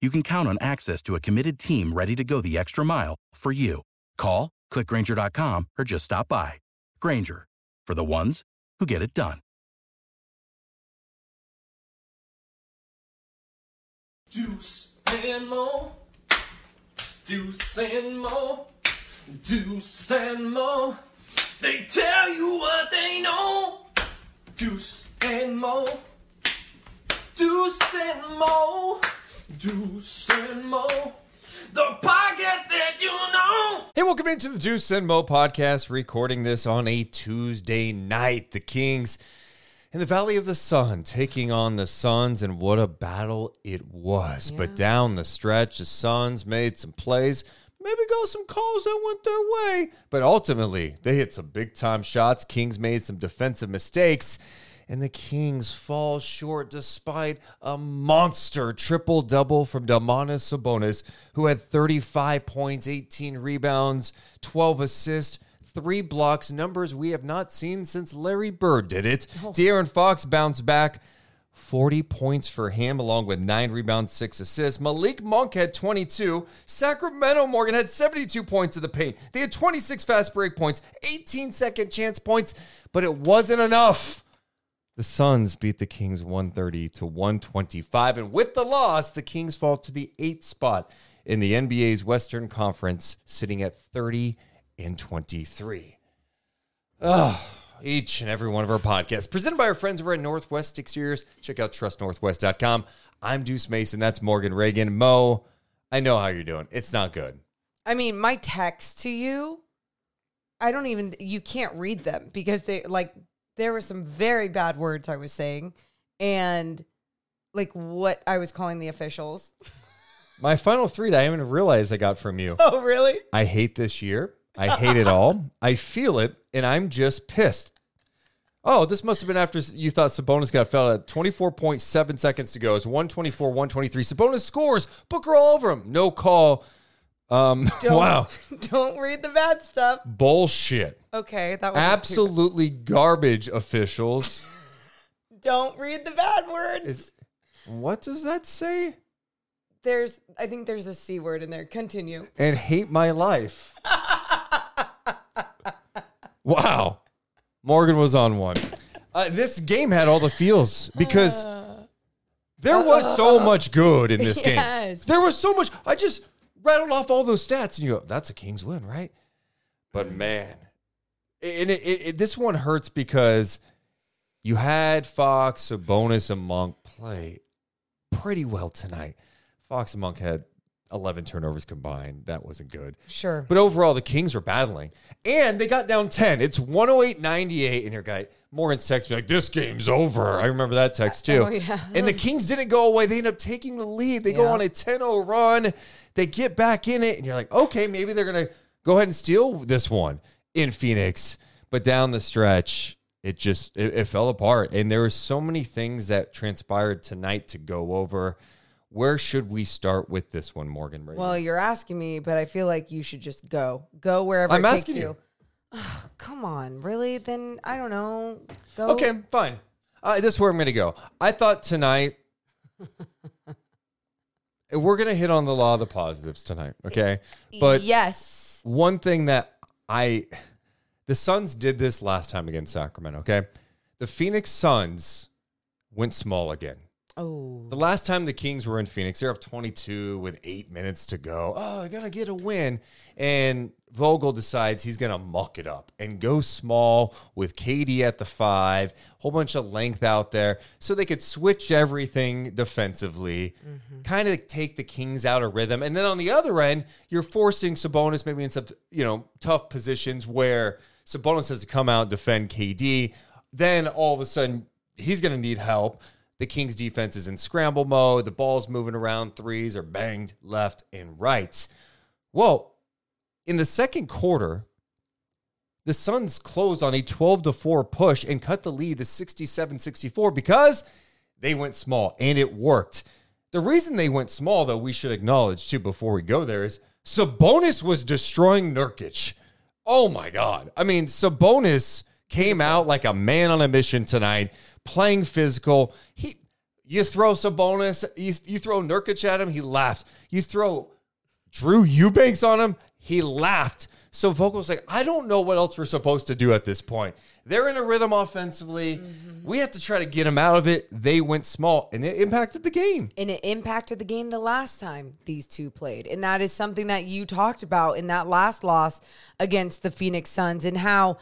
you can count on access to a committed team ready to go the extra mile for you. Call, clickgrainger.com, or just stop by. Grainger, for the ones who get it done. Deuce and Mo. Deuce and Mo. Deuce and Mo. They tell you what they know. Deuce and Mo. Deuce and Mo. Deuce and Mo. The podcast that you know. Hey, welcome into the Deuce and Mo podcast. Recording this on a Tuesday night. The Kings in the Valley of the Sun taking on the Suns, and what a battle it was. But down the stretch, the Suns made some plays, maybe got some calls that went their way, but ultimately they hit some big time shots. Kings made some defensive mistakes. And the Kings fall short despite a monster triple double from Domantas Sabonis, who had 35 points, 18 rebounds, 12 assists, three blocks, numbers we have not seen since Larry Bird did it. Oh. De'Aaron Fox bounced back. 40 points for him, along with nine rebounds, six assists. Malik Monk had 22. Sacramento Morgan had 72 points in the paint. They had 26 fast break points, 18 second chance points, but it wasn't enough. The Suns beat the Kings 130 to 125. And with the loss, the Kings fall to the eighth spot in the NBA's Western Conference, sitting at 30 and 23. Oh, each and every one of our podcasts presented by our friends over at Northwest Exteriors. Check out trustnorthwest.com. I'm Deuce Mason. That's Morgan Reagan. Mo, I know how you're doing. It's not good. I mean, my text to you, I don't even you can't read them because they like there were some very bad words I was saying and like what I was calling the officials. My final three that I haven't realized I got from you. Oh, really? I hate this year. I hate it all. I feel it, and I'm just pissed. Oh, this must have been after you thought Sabonis got fouled at 24.7 seconds to go. It's 124, 123. Sabonis scores. Booker all over him. No call. Um, Don't- wow. Don't read the bad stuff. Bullshit. Okay, that was Absolutely garbage officials. Don't read the bad words. Is- what does that say? there's I think there's a C word in there. Continue. And hate my life. wow. Morgan was on one. Uh, this game had all the feels because there was so much good in this Yes. game. There was so much. I just rattled off all those stats and you go, that's a Kings win, right? But man, and it, it, it- this one hurts because you had Fox, Sabonis, and Monk play pretty well tonight. Fox and Monk had 11 turnovers combined. That wasn't good. Sure. But overall, the Kings were battling. And they got down 10. It's 108 98. And your guy, Morgan's text me like, this game's over. I remember that text too. Oh, yeah. And the Kings didn't go away. They end up taking the lead. They go on a 10 0 run. They get back in it. And you're like, okay, maybe they're going to go ahead and steal this one in Phoenix. But down the stretch, it just it, it fell apart. And there were so many things that transpired tonight to go over. Where should we start with this one, Morgan? Brady? Well, you're asking me, but I feel like you should just go. Go wherever I'm it takes asking you. you. Ugh, come on, really? Then I don't know. Go. Okay, fine. Uh, this is where I'm going to go. I thought tonight we're going to hit on the law of the positives tonight. Okay, but yes, one thing that I, the Suns did this last time against Sacramento. Okay, the Phoenix Suns went small again. Oh, The last time the Kings were in Phoenix, they're up 22 with eight minutes to go. Oh, I got to get a win. And Vogel decides he's going to muck it up and go small with KD at the five, whole bunch of length out there so they could switch everything defensively, mm-hmm. kind of take the Kings out of rhythm. And then on the other end, you're forcing Sabonis maybe in some, you know, tough positions where Sabonis has to come out and defend KD. Then all of a sudden, he's going to need help. The Kings defense is in scramble mode. The ball's moving around. Threes are banged left and right. Well, in the second quarter, the Suns closed on a 12 to 4 push and cut the lead to 67 64 because they went small and it worked. The reason they went small, though, we should acknowledge too before we go there is Sabonis was destroying Nurkic. Oh my God. I mean, Sabonis came out like a man on a mission tonight, playing physical. He you throw Sabonis, you, you throw Nurkic at him, he laughed. You throw Drew Eubanks on him, he laughed. So Vogel's like, I don't know what else we're supposed to do at this point. They're in a rhythm offensively. Mm-hmm. We have to try to get them out of it. They went small, and it impacted the game. and it impacted the game the last time these two played. And that is something that you talked about in that last loss against the Phoenix Suns and how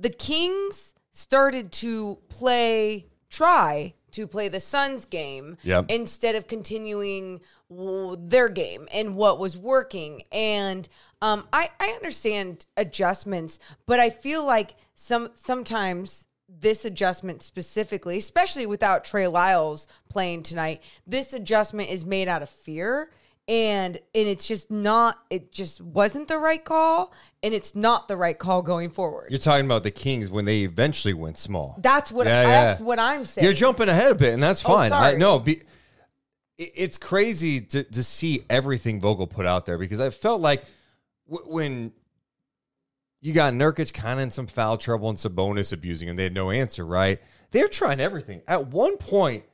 the Kings started to play, try to play the Suns game Yep. instead of continuing their game and what was working. And um, I, I understand adjustments, but I feel like some sometimes this adjustment specifically, especially without Trey Lyles playing tonight, this adjustment is made out of fear. And and it's just not it just wasn't the right call and it's not the right call going forward. You're talking about the Kings when they eventually went small. that's what Yeah, that's yeah. what I'm saying. You're jumping ahead a bit, and that's Oh, fine. I sorry. no, be, it- it's crazy to, to see everything Vogel put out there because I felt like w- when you got Nurkic kind of in some foul trouble and Sabonis abusing him, they had no answer, right? They're trying everything. At one point,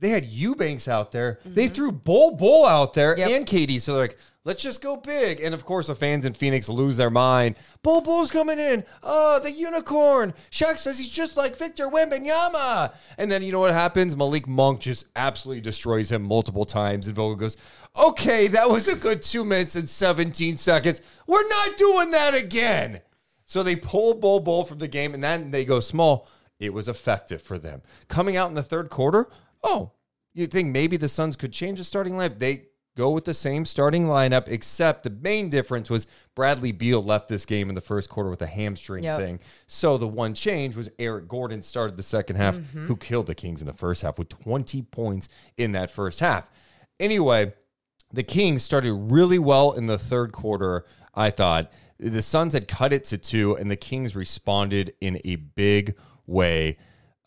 they had Eubanks out there. They threw Bol Bol out there Mm-hmm. Yep. and KD. So they're like, let's just go big. And of course, the fans in Phoenix lose their mind. Bol Bol's coming in. Oh, the unicorn. Shaq says he's just like Victor Wembanyama. And then you know what happens? Malik Monk just absolutely destroys him multiple times. And Vogel goes, okay, that was a good two minutes and 17 seconds. We're not doing that again. So they pull Bol Bol from the game and then they go small. It was effective for them. Coming out in the third quarter, oh, you think maybe the Suns could change the starting lineup? They go with the same starting lineup, except the main difference was Bradley Beal left this game in the first quarter with a hamstring Yep. thing. So the one change was Eric Gordon started the second half, mm-hmm. who killed the Kings in the first half with 20 points in that first half. Anyway, the Kings started really well in the third quarter, I thought. The Suns had cut it to two, and the Kings responded in a big way.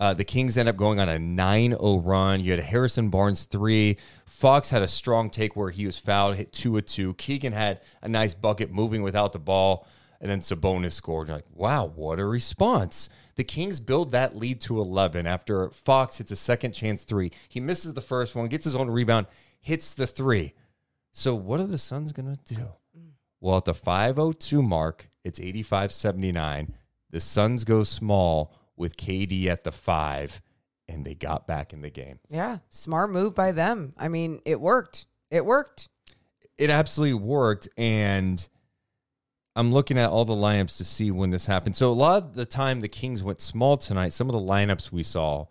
Uh, the Kings end up going on a 9 0 run. You had Harrison Barnes three. Fox had a strong take where he was fouled, hit two of two. Keegan had a nice bucket moving without the ball. And then Sabonis scored. You're like, wow, what a response. The Kings build that lead to 11 after Fox hits a second chance three. He misses the first one, gets his own rebound, hits the three. So what are the Suns going to do? Well, at the 502 mark, it's 85 79. The Suns go small with KD at the five, and they got back in the game. yeah, smart move by them. I mean, it worked. It worked. It absolutely worked. And I'm looking at all the lineups to see when this happened. So, a lot of the time the Kings went small tonight, some of the lineups we saw,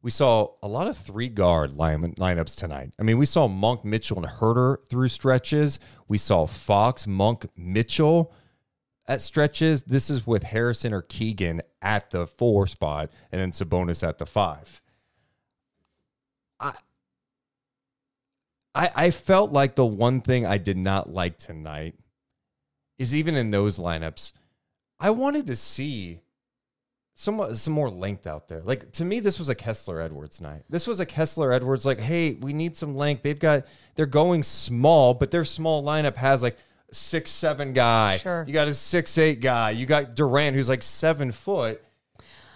we saw a lot of three guard line, lineups tonight. I mean, we saw Monk, Mitchell, and Huerter through stretches. We saw Fox, Monk, Mitchell at stretches. This is with Harrison or Keegan at the four spot, and then Sabonis at the five. I, I, I felt like the one thing I did not like tonight is even in those lineups, I wanted to see some some more length out there. Like to me, this was a Kessler Edwards night. This was a Kessler Edwards. Like, hey, we need some length. They've got they're going small, but their small lineup has like six seven guy. Sure. You got a six eight guy. You got Durant who's like seven foot.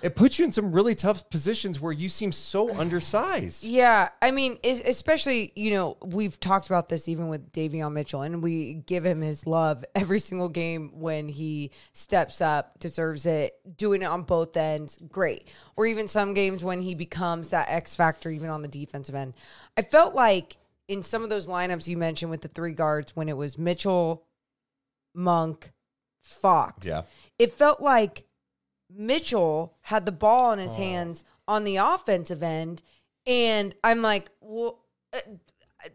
It puts you in some really tough positions where you seem so undersized. Yeah, I mean, especially you know we've talked about this even with Davion Mitchell, and we give him his love every single game when he steps up, deserves it, doing it on both ends, great. Or even some games when he becomes that X factor, even on the defensive end. I felt like in some of those lineups you mentioned with the three guards, when it was Mitchell, Monk, Fox, Yeah. it felt like Mitchell had the ball in his hands on the offensive end, and I'm like, well, uh, uh,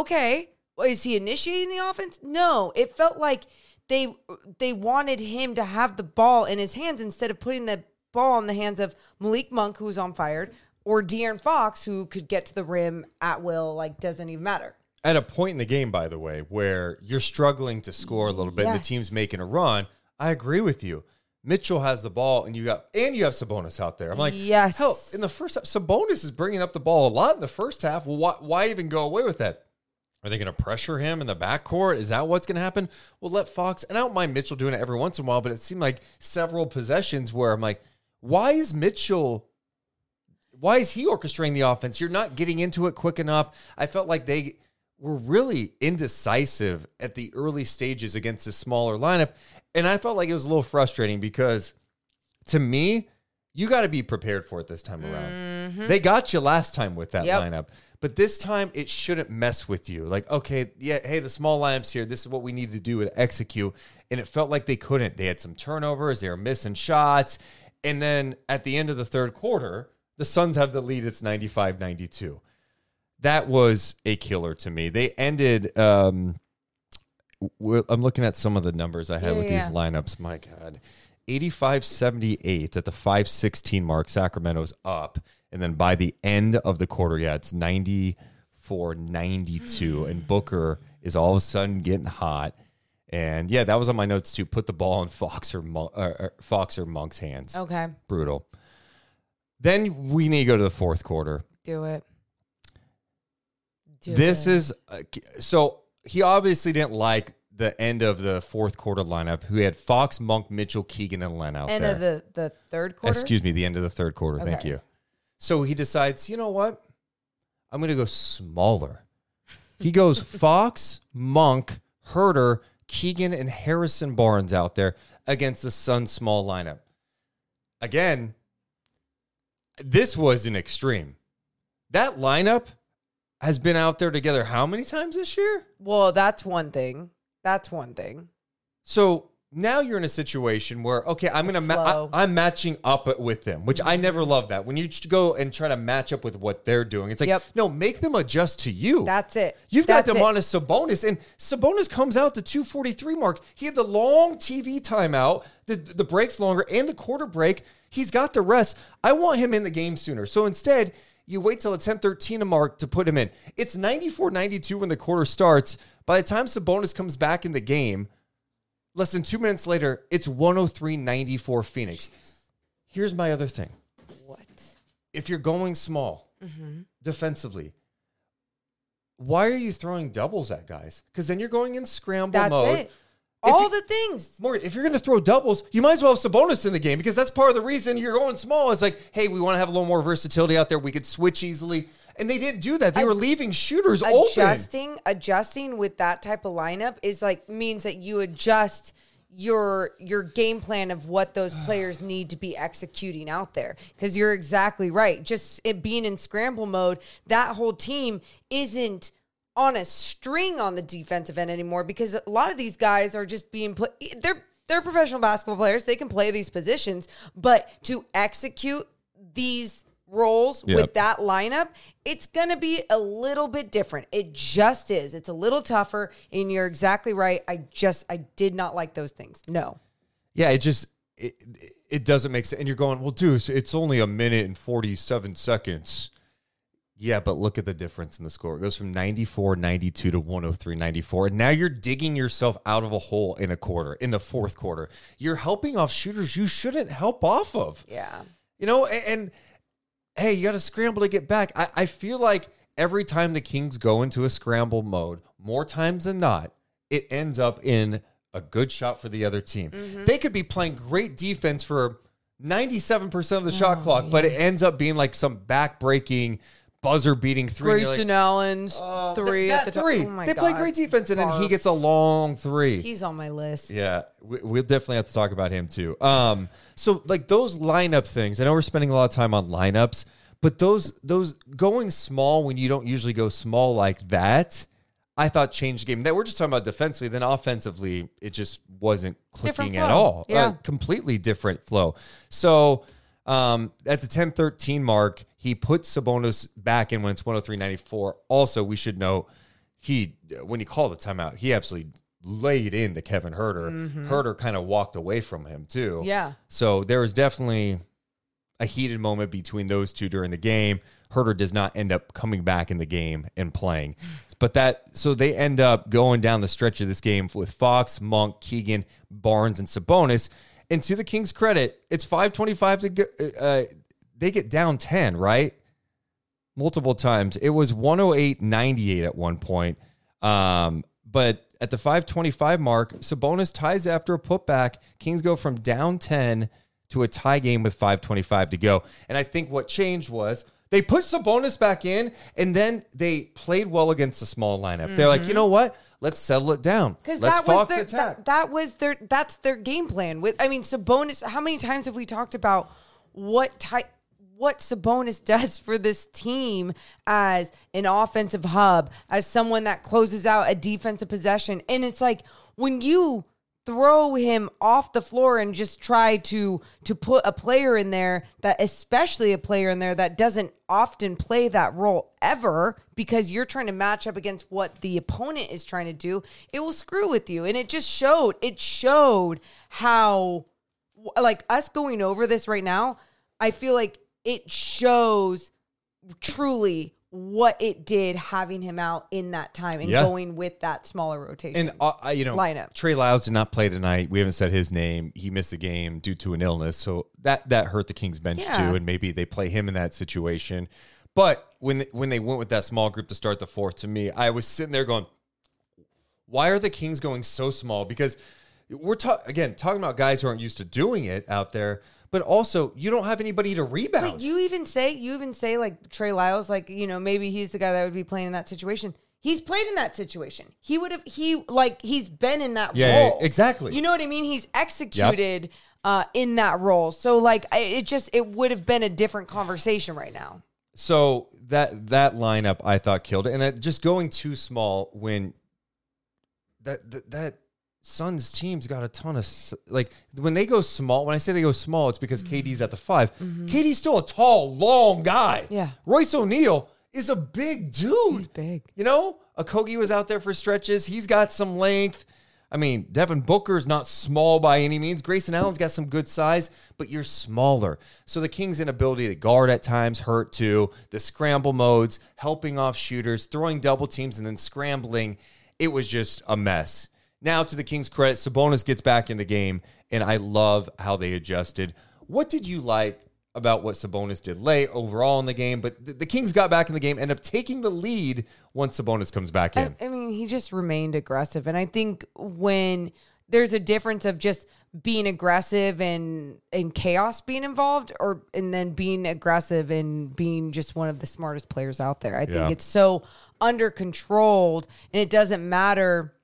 okay, is he initiating the offense? No, it felt like they they wanted him to have the ball in his hands instead of putting the ball in the hands of Malik Monk, who was on fire, or De'Aaron Fox, who could get to the rim at will. Like, doesn't even matter. At a point in the game, by the way, where you're struggling to score a little bit and the team's making a run, I agree with you. Mitchell has the ball, and you got and you have Sabonis out there. I'm like, Yes. hell, in the first half, Sabonis is bringing up the ball a lot in the first half. Well, why, why even go away with that? Are they going to pressure him in the backcourt? Is that what's going to happen? Well, let Fox, and I don't mind Mitchell doing it every once in a while, but it seemed like several possessions where I'm like, why is Mitchell why is he orchestrating the offense? You're not getting into it quick enough. I felt like they were really indecisive at the early stages against a smaller lineup. And I felt like it was a little frustrating because to me, you got to be prepared for it this time around. Mm-hmm. They got you last time with that Yep. lineup. But this time it shouldn't mess with you. Like, okay, yeah, hey, the small lineups here. This is what we need to do to execute. And it felt like they couldn't. They had some turnovers, they were missing shots. And then at the end of the third quarter, the Suns have the lead. It's 95 92. That was a killer to me. They ended. Um, I'm looking at some of the numbers I had Yeah, with yeah. these lineups. My God. 85 78 at the 516 mark. Sacramento's up. And then by the end of the quarter, yeah, it's 94 92. And Booker is all of a sudden getting hot. And yeah, that was on my notes too. Put the ball in Fox or, Mon- or, or Fox or Monk's hands. Okay, Brutal. Then we need to go to the fourth quarter. do it. Do this it. is uh, so he obviously didn't like the end of the fourth quarter lineup. Who had Fox, Monk, Mitchell, Keegan, and Len out end there. of the the third quarter. Excuse me, the end of the third quarter. Thank you. So he decides, you know what? I'm going to go smaller. He goes Fox, Monk, Huerter, Keegan, and Harrison Barnes out there against the Suns small lineup. Again, this was an extreme. That lineup has been out there together how many times this year? Well, that's one thing. That's one thing. So now you're in a situation where okay, I'm gonna ma-. I, am matching up with them, which I never love that. When you go and try to match up with what they're doing, it's like Yep. no, make them adjust to you. That's it. You've got That's it. Domantas Sabonis, and Sabonis comes out the 243 mark. He had the long TV timeout, the the breaks longer, and the quarter break. He's got the rest. I want him in the game sooner. So instead, you wait till the 10-13 mark to put him in. It's 94-92 when the quarter starts. By the time Sabonis comes back in the game, less than two minutes later, it's 103-94 Phoenix. Here's my other thing What? if you're going small Mm-hmm. defensively, why are you throwing doubles at guys? Because then you're going in scramble That's mode. it. All you- the things. Morgan, if you're going to throw doubles, you might as well have Sabonis in the game because that's part of the reason you're going small. Is like, hey, we want to have a little more versatility out there. We could switch easily, and they didn't do that. They were leaving shooters open. adjusting adjusting with that type of lineup is like means that you adjust your your game plan of what those players need to be executing out there because you're exactly right just it being in scramble mode that whole team isn't on a string on the defensive end anymore because a lot of these guys are just being put they're they're professional basketball players they can play these positions but to execute these roles Yep. with that lineup, it's going to be a little bit different. It just is. It's a little tougher, and you're exactly right. I just, I did not like those things. No. Yeah, it just it, it doesn't make sense. And you're going, well, dude, it's only a minute and 47 seconds. Yeah, but look at the difference in the score. It goes from 94 92 to 103 94. And now you're digging yourself out of a hole in a quarter, in the fourth quarter. You're helping off shooters you shouldn't help off of. Yeah. You know, and, and hey, you got to scramble to get back. I, I feel like every time the Kings go into a scramble mode, more times than not, it ends up in a good shot for the other team. They could be playing great defense for 97% of the shot clock, but it ends up being like some back breaking, buzzer beating three. Grayson like, Allen's "Oh, three that, at the that three. Oh my they play great defense, and then he gets a long three. He's on my list. Yeah, we, we'll definitely have to talk about him too. Um, so like those lineup things, I know we're spending a lot of time on lineups, but those those going small when you don't usually go small like that, I thought changed the game. That we're just talking about defensively, then offensively, it just wasn't clicking at all. Yeah. Uh, completely different flow. So um, at the 10-13 mark, he put Sabonis back in when it's 103-94. Also, we should know he when he called the timeout, he absolutely laid into Kevin Huerter. Huerter kind of walked away from him too. Mm-hmm. Yeah. So there was definitely a heated moment between those two during the game. Huerter does not end up coming back in the game and playing. But that so they end up going down the stretch of this game with Fox, Monk, Keegan, Barnes, and Sabonis. And to the Kings' credit, it's 525 to go. Uh, they get down 10, right? Multiple times. It was 108 98 at one point. Um, but at the 525 mark, Sabonis ties after a putback. Kings go from down 10 to a tie game with 525 to go. And I think what changed was they put Sabonis back in and then they played well against the small lineup. They're like, you mm-hmm. know what? Let's settle it down. Because Let's that was Fox their attack. that, that was their that's their game plan. With I mean Sabonis. How many times have we talked about what type what Sabonis does for this team as an offensive hub, as someone that closes out a defensive possession, and it's like when you throw him off the floor and just try to to put a player in there that especially a player in there that doesn't often play that role ever because you're trying to match up against what the opponent is trying to do it will screw with you. And it just showed it showed how like us going over this right now i feel like it shows truly what it did having him out in that time and Yeah. going with that smaller rotation And uh, you know, Lineup. Trey Lyles did not play tonight. We haven't said his name. He missed the game due to an illness, so that that hurt the Kings bench Yeah. too. And maybe they play him in that situation. But when when they went with that small group to start the fourth, to me, I was sitting there going, "Why are the Kings going so small?" Because we're ta- again talking about guys who aren't used to doing it out there, but also you don't have anybody to rebound. Wait, you even say you even say like Trey Lyles, like you know maybe he's the guy that would be playing in that situation. He's played in that situation. He would have he like he's been in that Yeah, yeah, role. exactly. You know what I mean? He's executed uh, in that role. So like it just it would have been a different conversation right now. So that that lineup I thought killed it, and just going too small when that that, that Suns team's got a ton of like when they go small. When I say they go small, it's because mm-hmm. KD's at the 5 mm-hmm. KD's still a tall, long guy. Yeah. Royce O'Neal is a big dude. He's big. You know, Okogie was out there for stretches. He's got some length. I mean, Devin Booker's not small by any means. Grayson Allen's got some good size, but you're smaller. So the Kings' inability to guard at times hurt too. The scramble modes, helping off shooters, throwing double teams, and then scrambling. It was just a mess. Now, to the Kings' credit, Sabonis gets back in the game, and I love how they adjusted. What did you like about what Sabonis did late overall in the game? But the, the Kings got back in the game, end up taking the lead once Sabonis comes back in. I, I mean, he just remained aggressive, and I think when there's a difference of just being aggressive and and chaos being involved, or and then being aggressive and being just one of the smartest players out there. I think Yeah. it's so under controlled, and it doesn't matter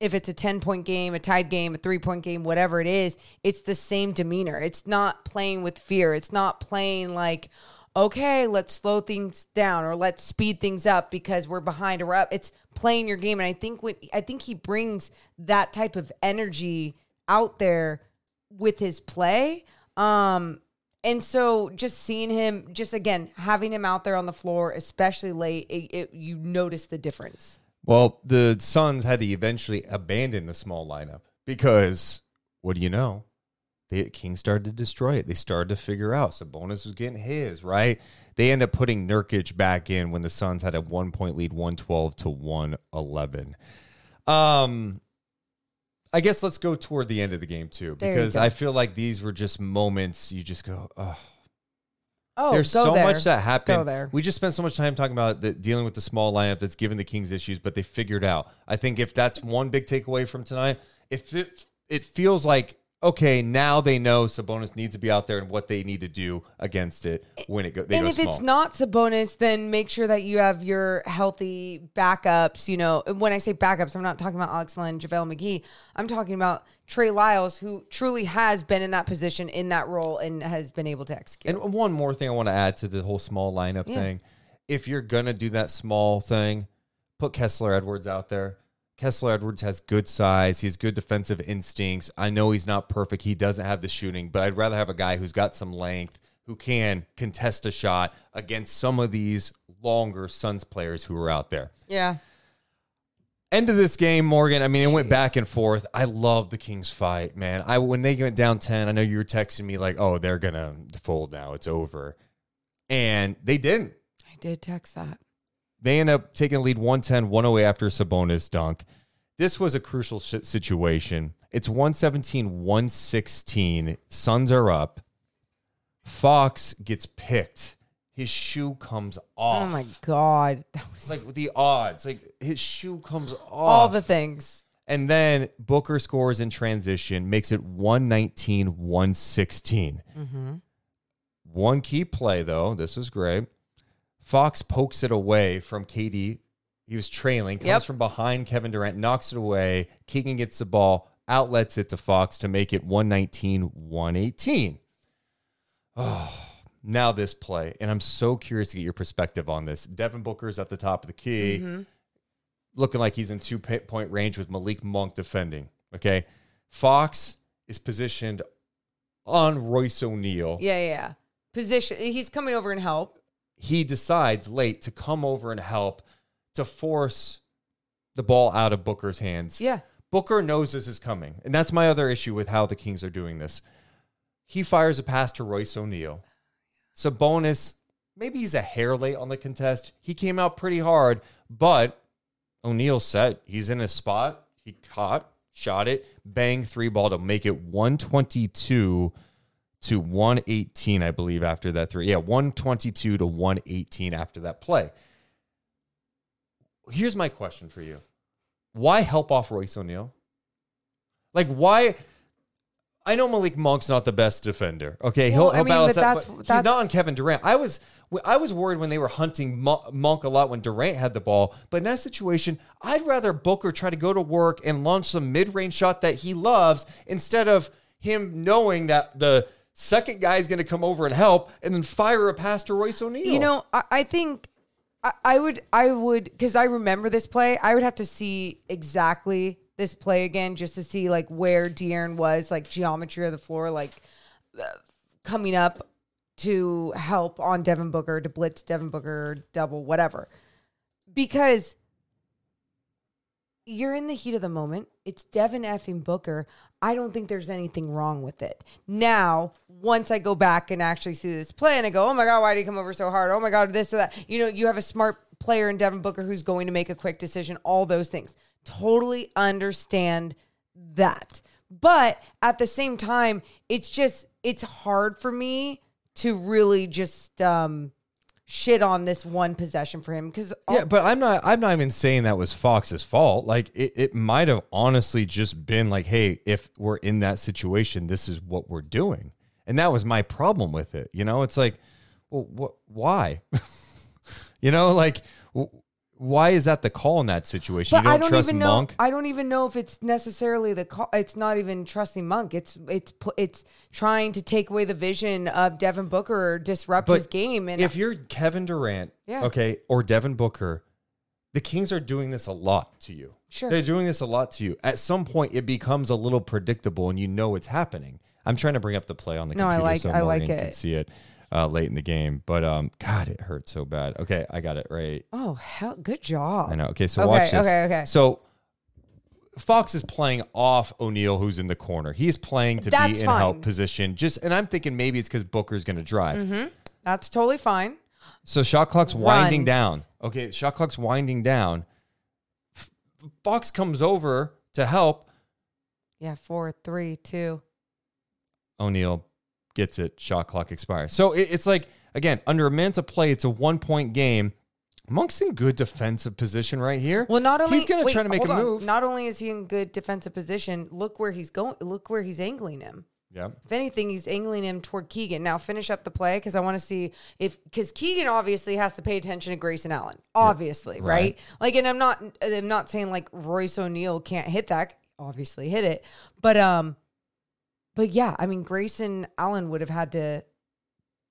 if it's a 10 point game, a tied game, a three point game, whatever it is, it's the same demeanor. It's not playing with fear. It's not playing like, okay, let's slow things down or let's speed things up because we're behind or we're up. It's playing your game. And I think when I think he brings that type of energy out there with his play. Um, and so just seeing him, just again, having him out there on the floor, especially late, it, it, you notice the difference. Well, the Suns had to eventually abandon the small lineup because what do you know? the Kings started to destroy it. They started to figure out Sabonis was getting his, right? They end up putting Nurkic back in when the Suns had a one point lead, 112 to 111. Um, I guess let's go toward the end of the game too, because. I feel like these were just moments you just go, oh, Oh, there's so there. much that happened. Go there. We just spent so much time talking about the, dealing with the small lineup that's given the Kings issues, but they figured out. I think if that's one big takeaway from tonight, if it it feels like okay, now they know Sabonis needs to be out there and what they need to do against it when it go. They and go if small. it's not Sabonis, then make sure that you have your healthy backups. You know, when I say backups, I'm not talking about Alex Len, JaVale McGee. I'm talking about Trey Lyles, who truly has been in that position, in that role, and has been able to execute. And one more thing I want to add to the whole small lineup Yeah. thing. If you're gonna do that small thing, put Kessler Edwards out there. Kessler Edwards has good size. He has good defensive instincts. I know he's not perfect. He doesn't have the shooting, but I'd rather have a guy who's got some length, who can contest a shot against some of these longer Suns players who are out there. yeah. End of this game, Morgan. I mean, it went back and forth. I love the Kings fight, man. I when they went down ten, I know you were texting me like, "Oh, they're gonna fold now. It's over," and they didn't. I did text that. They end up taking a lead 110, 108 after Sabonis dunk. This was a crucial situation. It's 117, 116. Suns are up. Fox gets picked. His shoe comes off. Oh my god, that was Like the odds, like his shoe comes off. all the things. And then Booker scores in transition, makes it 119, 116. Mm-hmm. One key play, though, this was great. Fox pokes it away from KD. He was trailing, comes Yep. from behind Kevin Durant, knocks it away. Keegan gets the ball, outlets it to Fox to make it 119, 118. Oh, now this play. And I'm so curious to get your perspective on this. Devin Booker's at the top of the key, Mm-hmm. looking like he's in two point range with Malik Monk defending. Okay. Fox is positioned on Royce O'Neal. Yeah, yeah, yeah. Position. He's coming over and help. he decides late to come over and help to force the ball out of Booker's hands. Yeah. Booker knows this is coming. And that's my other issue with how the Kings are doing this. He fires a pass to Royce O'Neal. Sabonis, maybe he's a hair late on the contest. He came out pretty hard, but O'Neal set. He's in a spot. He caught, shot it, bang, three ball to make it 122 to 118, I believe, after that three. Yeah, 122 to 118 after that play. Here's my question for you. Why help off Royce O'Neal? Like, why? I know Malik Monk's not the best defender. Okay, he'll, he'll mean, balance that, that's- but he's not on Kevin Durant. I was I was worried when they were hunting Monk a lot when Durant had the ball. But in that situation, I'd rather Booker try to go to work and launch some mid-range shot that he loves instead of him knowing that the second guy is going to come over and help and then fire a pass to Royce O'Neal. You know, I, I think I, I would, I would, because I remember this play. I would have to see exactly this play again just to see like where De'Aaron was, like geometry of the floor, like uh, coming up to help on Devin Booker to blitz Devin Booker, double whatever, because you're in the heat of the moment. It's Devin effing Booker. I don't think there's anything wrong with it. Now, once I go back and actually see this play and I go, oh my God, why did he come over so hard? Oh my God, this or that. You know, you have a smart player in Devin Booker who's going to make a quick decision, all those things. Totally understand that. But at the same time, it's just, it's hard for me to really just um, shit on this one possession for him because Yeah, but I'm not. I'm not even saying that was Fox's fault. Like it, it might have honestly just been like, hey, if we're in that situation, this is what we're doing, and that was my problem with it. You know, it's like, well, what? Why? you know, like, why is that the call in that situation? But you don't, I don't trust even know. Monk. I don't even know if it's necessarily the call. It's not even trusting Monk. It's it's it's trying to take away the vision of Devin Booker or disrupt his game. And if you're Kevin Durant, Yeah. okay, or Devin Booker, the Kings are doing this a lot to you. Sure. They're doing this a lot to you. At some point, it becomes a little predictable and you know it's happening. I'm trying to bring up the play on the No, I like- so I like Morgan can it. see it uh, late in the game. But um, God, it hurt so bad. Okay, I got it right. oh hell, good job. I know. Okay, so Okay, watch this. okay, okay. So Fox is playing off O'Neal, who's in the corner. He's playing to That's be in help position. Just and I'm thinking maybe it's because Booker's going to drive. That's totally fine. So shot clock's winding down. Okay, shot clock's winding down. Fox comes over to help. Yeah, four, three, two. O'Neal gets it. Shot clock expires. So it, it's like again under a minute to play. It's a one point game. Monk's in good defensive position right here. Well, not only he's going to try to make a on. move. Not only is he in good defensive position, look where he's going. Look where he's angling him. yeah. If anything, he's angling him toward Keegan. Now finish up the play because I want to see if because Keegan obviously has to pay attention to Grayson Allen. Obviously, right. right. Like, and I'm not I'm not saying like Royce O'Neal can't hit that. Obviously, hit it, but um, but yeah, I mean Grayson Allen would have had to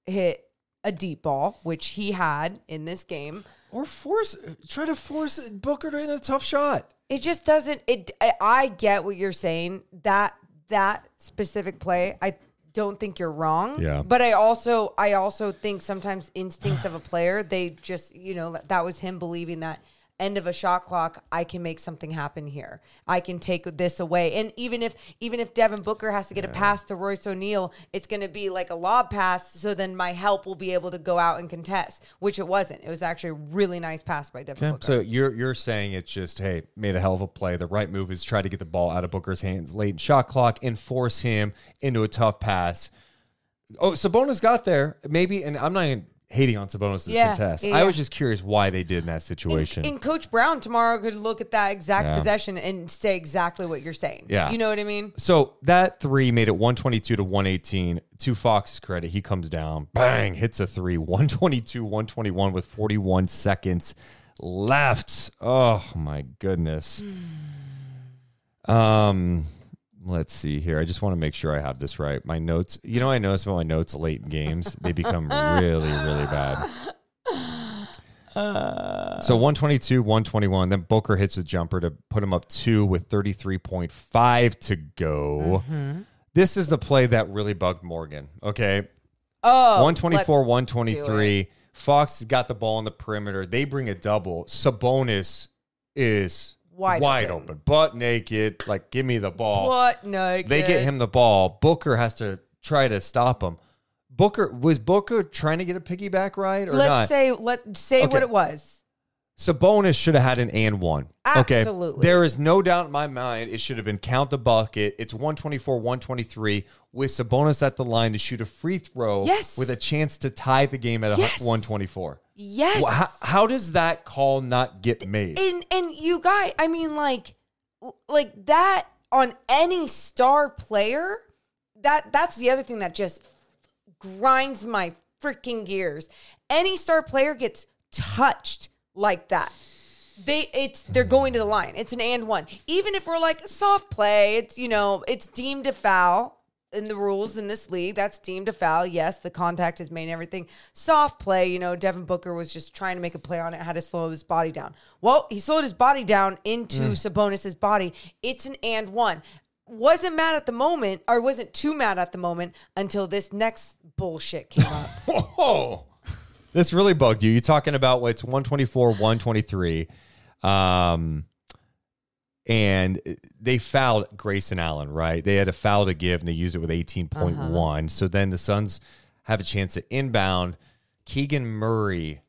hit a deep ball, which he had in this game. Or force, try to force Booker to hit a tough shot. it just doesn't it I- i get what you're saying that that specific play i don't think you're wrong Yeah. but i also i also think sometimes instincts of a player they just you know that was him believing that end of a shot clock i can make something happen here. I can take this away. And even if even if devin booker has to get a pass to royce o'neal it's going to be like a lob pass so then my help will be able to go out and contest which it wasn't. It was actually a really nice pass by devin booker. So you're you're saying it's just hey, made a hell of a play. The right move is try to get the ball out of Booker's hands late in shot clock and force him into a tough pass. Oh, Sabonis got there. Maybe, and I'm not even hating on Sabonis' Yeah, contest. yeah, I was yeah. just curious why they did in that situation. And, Coach Brown tomorrow could look at that exact Yeah. possession and say exactly what you're saying. Yeah. You know what I mean? So that three made it 122 to 118. To Fox's credit, he comes down, bang, hits a three, 122, 121 with 41 seconds left. Oh my goodness. Um, let's see here. I just want to make sure I have this right. My notes, you know, I notice about my notes late in games, they become really, really bad. So 122, 121. Then Booker hits a jumper to put him up two with 33.5 to go. This is the play that really bugged Morgan. Okay. Oh, 124, 123. Fox got the ball on the perimeter. They bring a double. Sabonis is Wide wide, open. open. butt naked. Like, give me the ball. Butt naked. They get him the ball. Booker has to try to stop him. Booker was Booker trying to get a piggyback ride or Let's not? say let say Okay. what it was. Sabonis should have had an and one. Absolutely. Okay. There is no doubt in my mind it should have been count the bucket. It's 124, 123 with Sabonis at the line to shoot a free throw Yes. with a chance to tie the game at Yes. 124. Yes. Wha- How, how does that call not get made? and and you guys, I mean, like, like that on any star player. That that's the other thing that just grinds my freaking gears. Any star player gets touched like that. They it's they're going to the line. It's an and one. Even if we're like soft play, it's you know, it's deemed a foul in the rules in this league. That's deemed a foul. Yes, the contact is made and everything. Soft play, you know, Devin Booker was just trying to make a play on it, had to slow his body down. Well, he slowed his body down into mm. Sabonis's body. It's an and one. Wasn't mad at the moment, or wasn't too mad at the moment until this next bullshit came up. Whoa. This really bugged you. You're talking about what's 124, 123. Um, and they fouled Grayson Allen, right? They had a foul to give and they used it with 18.1. So then the Suns have a chance to inbound. Keegan Murray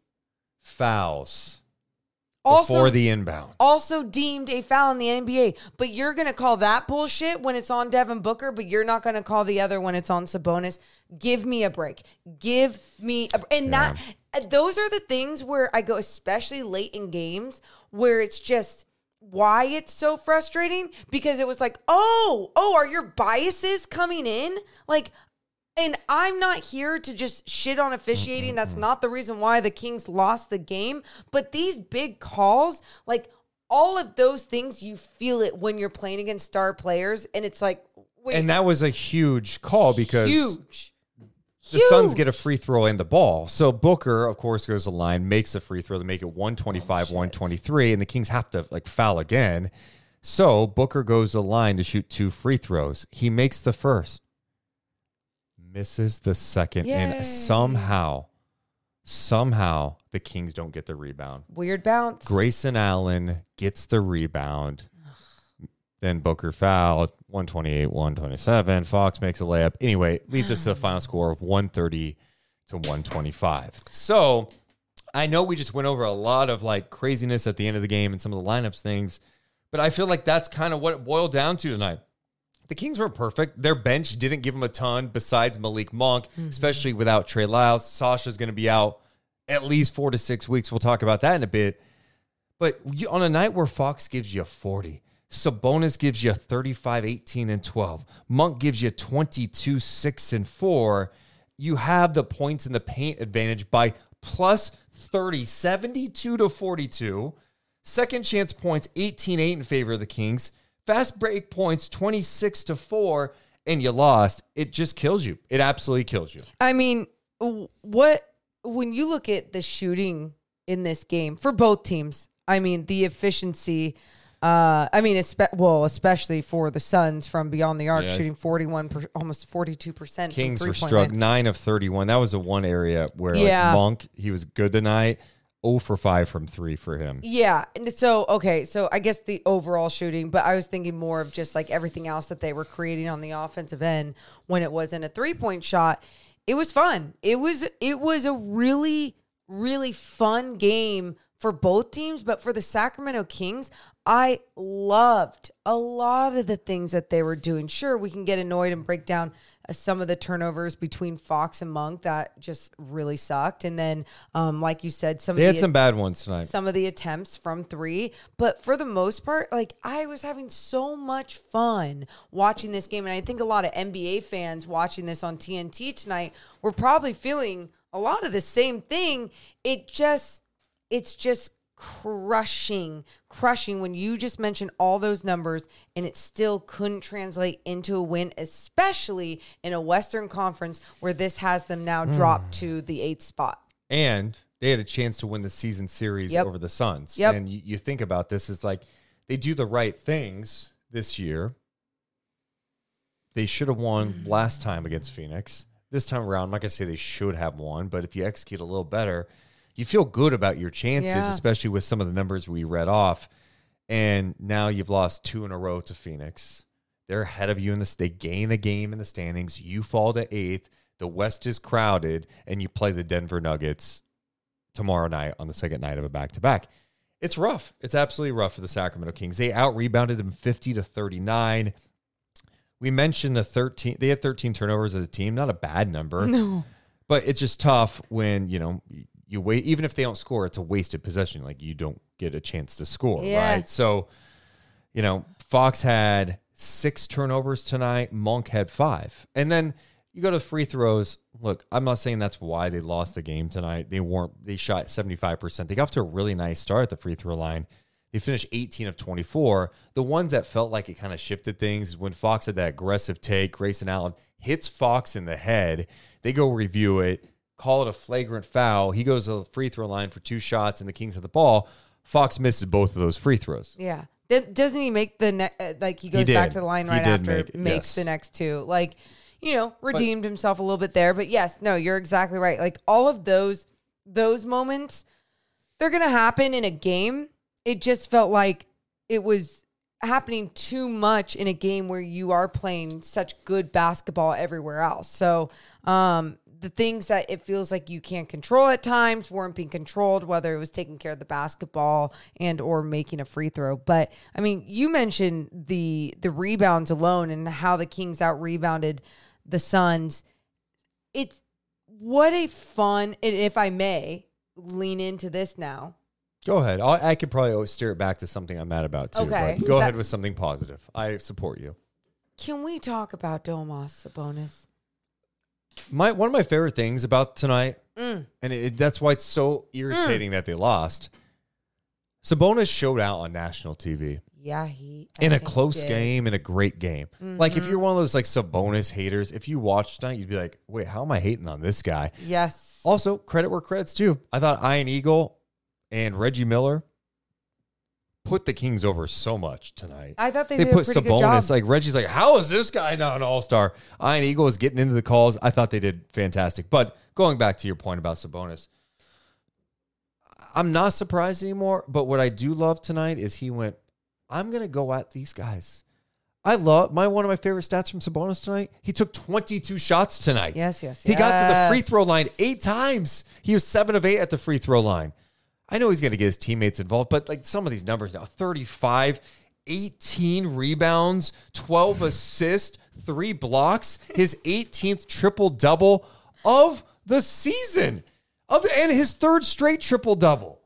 fouls Also, before the inbound. also deemed a foul in the NBA. But you're going to call that bullshit when it's on Devin Booker, but you're not going to call the other when it's on Sabonis. Give me a break. Give me a and that uh, those are the things where I go especially late in games where it's just why it's so frustrating because it was like, "Oh, oh, are your biases coming in?" Like and I'm not here to just shit on officiating. That's not the reason why the Kings lost the game. But these big calls, like all of those things, you feel it when you're playing against star players. And it's like, wait, And that was a huge call because huge. the Suns get a free throw and the ball. So Booker, of course, goes to the line, makes a free throw to make it 125, 123, and the Kings have to like foul again. So Booker goes to the line to shoot two free throws. He makes the first, misses the second, Yay. and somehow, somehow the Kings don't get the rebound. Weird bounce. Grayson Allen gets the rebound. Then Booker foul, 128, 127. Fox makes a layup. Anyway, leads us to the final score of 130 to 125. So I know we just went over a lot of like craziness at the end of the game and some of the lineups things, but I feel like that's kind of what it boiled down to tonight. The Kings weren't perfect. Their bench didn't give them a ton besides Malik Monk, mm-hmm. especially without Trey Lyles. Sasha's going to be out at least four to six weeks. We'll talk about that in a bit. But you, on a night where Fox gives you 40, Sabonis gives you 35, 18, and 12, Monk gives you 22, 6, and 4, you have the points in the paint advantage by plus 30, 72 to 42. Second chance points, 18, 8 in favor of the Kings. Fast break points, 26 to 4, and you lost. It just kills you. It absolutely kills you. I mean, what when you look at the shooting in this game for both teams, I mean, the efficiency. Uh, I mean, espe- well, especially for the Suns from beyond the arc, Yeah. shooting forty-one, per- almost forty-two percent. Kings were struck nine of 31. That was the one area where like, Monk, he was good tonight. 0 for 5 from 3 for him. Yeah. And so, okay. So I guess the overall shooting, but I was thinking more of just like everything else that they were creating on the offensive end when it wasn't a three point shot. It was fun. It was, it was a really, really fun game for both teams. But for the Sacramento Kings, I loved a lot of the things that they were doing. Sure, we can get annoyed and break down some of the turnovers between Fox and Monk that just really sucked. And then, um, like you said, some They of had the some bad ones tonight. some of the attempts from three. But for the most part, like I was having so much fun watching this game. And I think a lot of NBA fans watching this on TNT tonight were probably feeling a lot of the same thing. It just, it's just crushing, crushing when you just mentioned all those numbers and it still couldn't translate into a win, especially in a Western Conference where this has them now hmm. dropped to the eighth spot. And they had a chance to win the season series Yep. over the Suns. Yep. And you, you think about this is like they do the right things this year. They should have won last time against Phoenix. This time around, like I'm not going to say they should have won, but if you execute a little better, you feel good about your chances, Yeah. especially with some of the numbers we read off. And now you've lost two in a row to Phoenix. They're ahead of you in this. They gain a game in the standings. You fall to eighth. The West is crowded, and you play the Denver Nuggets tomorrow night on the second night of a back to back. It's rough. It's absolutely rough for the Sacramento Kings. They out rebounded them 50 to 39. We mentioned the 13, they had 13 turnovers as a team. Not a bad number. No. But it's just tough when, you know, you wait, even if they don't score, it's a wasted possession. Like you don't get a chance to score, Yeah. right? So, you know, Fox had six turnovers tonight, Monk had five. And then you go to free throws. Look, I'm not saying that's why they lost the game tonight. They weren't, they shot 75%. They got off to a really nice start at the free throw line. They finished 18 of 24. The ones that felt like it kind of shifted things when Fox had that aggressive take. Grayson Allen hits Fox in the head. They go review it, call it a flagrant foul. He goes to the free throw line for two shots, and the Kings have the ball. Fox misses both of those free throws. Yeah. Th- Doesn't he make the ne- uh, like he goes back to the line right after make- makes yes. the next two like you know redeemed himself a little bit there but yes no you're exactly right like all of those those moments they're gonna happen in a game it just felt like it was happening too much in a game where you are playing such good basketball everywhere else so um the things that it feels like you can't control at times weren't being controlled whether it was taking care of the basketball and or making a free throw but i mean you mentioned the the rebounds alone and how the kings out rebounded the suns it's what a fun and if i may lean into this now Go ahead. I, I could probably steer it back to something I'm mad about too. Okay. but go That- ahead with something positive. I support you. can we talk about domas sabonis My one of my favorite things about tonight, Mm. and it, that's why it's so irritating that they lost. Sabonis showed out on national TV yeah he I in a close game, in a great game. Like if you're one of those like Sabonis haters, if you watch tonight, you'd be like, "Wait, how am I hating on this guy?" yes Also, credit where credit's due. I thought Ian Eagle and Reggie Miller put the Kings over so much tonight. i thought they, they did put a pretty good Sabonis. Like Reggie's like, how is this guy not an All Star? Ian Eagle is getting into the calls. I thought they did fantastic. But going back to your point about Sabonis, I'm not surprised anymore. But what I do love tonight is he went, I'm gonna go at these guys. I love my one of my favorite stats from Sabonis tonight. He took 22 shots tonight. Yes, yes, yes. He got to the free throw line eight times. He was seven of eight at the free throw line. I know he's going to get his teammates involved, but like some of these numbers now 35, 18 rebounds, 12 assists, three blocks, his 18th triple double of the season, of the, and his third straight triple double.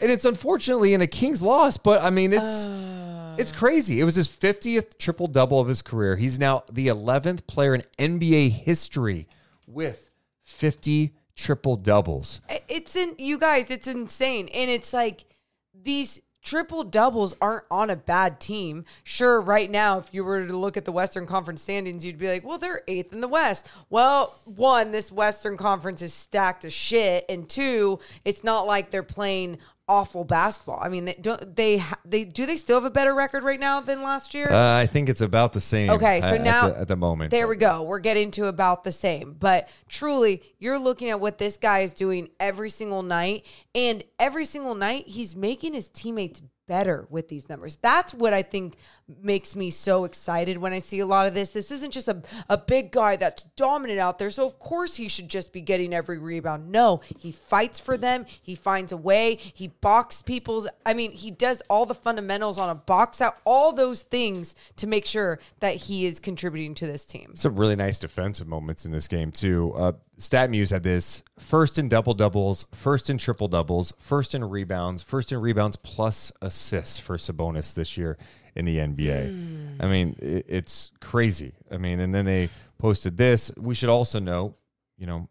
And it's unfortunately in a Kings loss, but I mean, it's. Uh. It's crazy. It was his 50th triple double of his career. He's now the 11th player in NBA history with 50 triple doubles. It's in you guys. It's insane, and it's like these triple doubles aren't on a bad team. Sure, right now, if you were to look at the Western Conference standings, you'd be like, well, they're eighth in the West. Well, one, this Western Conference is stacked as shit, and two, it's not like they're playing awful basketball. I mean, they don't they they do they still have a better record right now than last year? Uh, I think it's about the same. Okay, so at- now at the, at the moment, there we go. We're getting to about the same. But truly, you're looking at what this guy is doing every single night, and every single night he's making his teammates better with these numbers. That's what I think makes me so excited when I see a lot of this. This isn't just a, a big guy that's dominant out there. So of course he should just be getting every rebound. No, he fights for them. He finds a way. He box people's I mean, he does all the fundamentals on a box out, all those things to make sure that he is contributing to this team. Some really nice defensive moments in this game too. Uh, StatMuse had this first in double doubles, first in triple doubles, first in rebounds, first in rebounds plus assists for Sabonis this year in the NBA. Hmm. I mean, it, it's crazy. I mean, and then they posted this. We should also know, you know,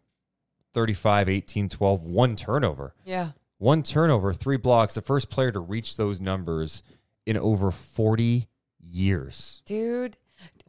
35, 18, 12, one turnover. Yeah. One turnover, three blocks. The first player to reach those numbers in over 40 years. Dude.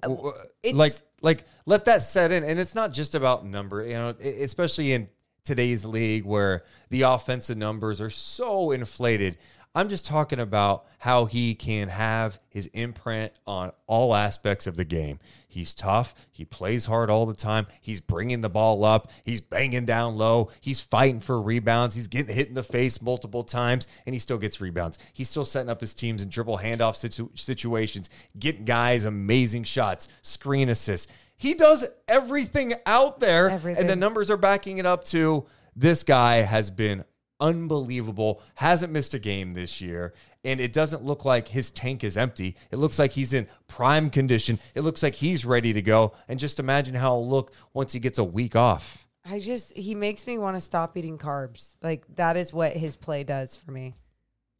Uh, it's- like like let that set in and it's not just about number you know especially in today's league where the offensive numbers are so inflated i'm just talking about how he can have his imprint on all aspects of the game. He's tough. He plays hard all the time. He's bringing the ball up. He's banging down low. He's fighting for rebounds. He's getting hit in the face multiple times and he still gets rebounds. He's still setting up his teams in dribble handoff situ- situations getting guys amazing shots screen assists. He does everything out there Everything. and the numbers are backing it up to this guy has been unbelievable hasn't missed a game this year and it doesn't look like his tank is empty it looks like he's in prime condition it looks like he's ready to go and just imagine how it'll look once he gets a week off I just he makes me want to stop eating carbs. Like that is what his play does for me.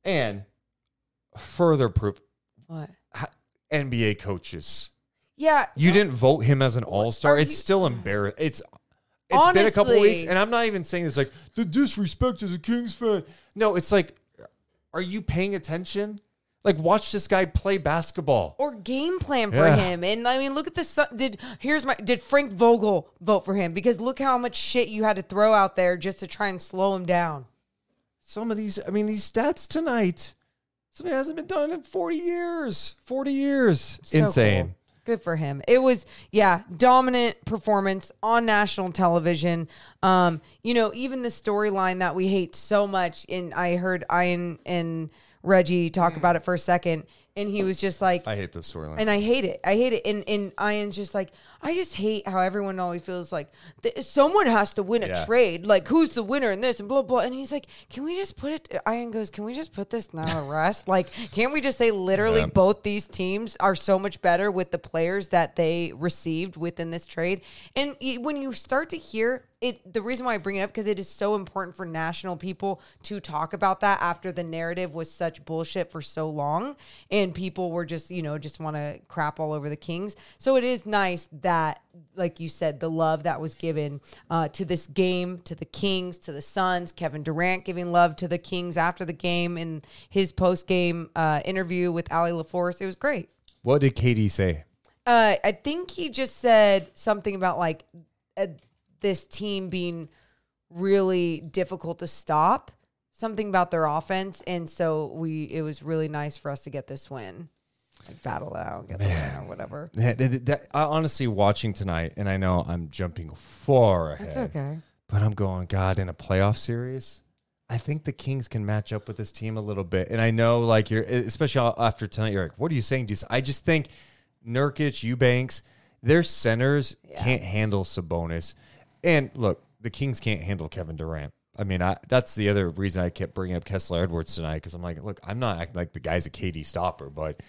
and further proof What? nba coaches Yeah. You didn't vote him as an all star. It's you- still embarrassing. It's it's been a couple weeks, and I'm not even saying it's like the disrespect as a Kings fan. No, it's like, are you paying attention? Like, watch this guy play basketball. or game plan for Yeah. him. And I mean, look at the Sun- did here's my did Frank Vogel vote for him because look how much shit you had to throw out there just to try and slow him down. Some of these, I mean, these stats tonight, something hasn't been done in 40 years. 40 years. So Insane. cool. Good for him. It was, yeah, dominant performance on national television. Um, you know, even the storyline that we hate so much, and I heard Ian and Reggie talk about it for a second, and he was just like, I hate this storyline. and I hate it. I hate it. And and Ian's just like, I just hate how everyone always feels like th- someone has to win a Yeah. trade. Like who's the winner in this and blah blah. And he's like, can we just put it? Ian goes, can we just put this now to rest? like, can't we just say literally Yeah. both these teams are so much better with the players that they received within this trade? And y- when you start to hear it, the reason why I bring it up because it is so important for national people to talk about that after the narrative was such bullshit for so long, and people were just you know just want to crap all over the Kings. So it is nice that, like you said, the love that was given uh, to this game, to the Kings, to the Suns, Kevin Durant giving love to the Kings after the game in his post game uh, interview with Allie LaForce. It was great. what did KD say? Uh, I think he just said something about like uh, this team being really difficult to stop. Something about their offense, and so we. It was really nice for us to get this win, like battle it out, get the win or whatever. That- that- that- I honestly watching tonight, and I know I'm jumping far ahead. That's okay. But I'm going, God, in a playoff series, I think the Kings can match up with this team a little bit. And I know, like, you're, especially after tonight, you're like, what are you saying, Deuce? I just think Nurkic, Eubanks, their centers can't handle Sabonis. And look, the Kings can't handle Kevin Durant. I mean, I, that's the other reason I kept bringing up Kessler Edwards tonight because I'm like, look, I'm not acting like the guy's a KD stopper, but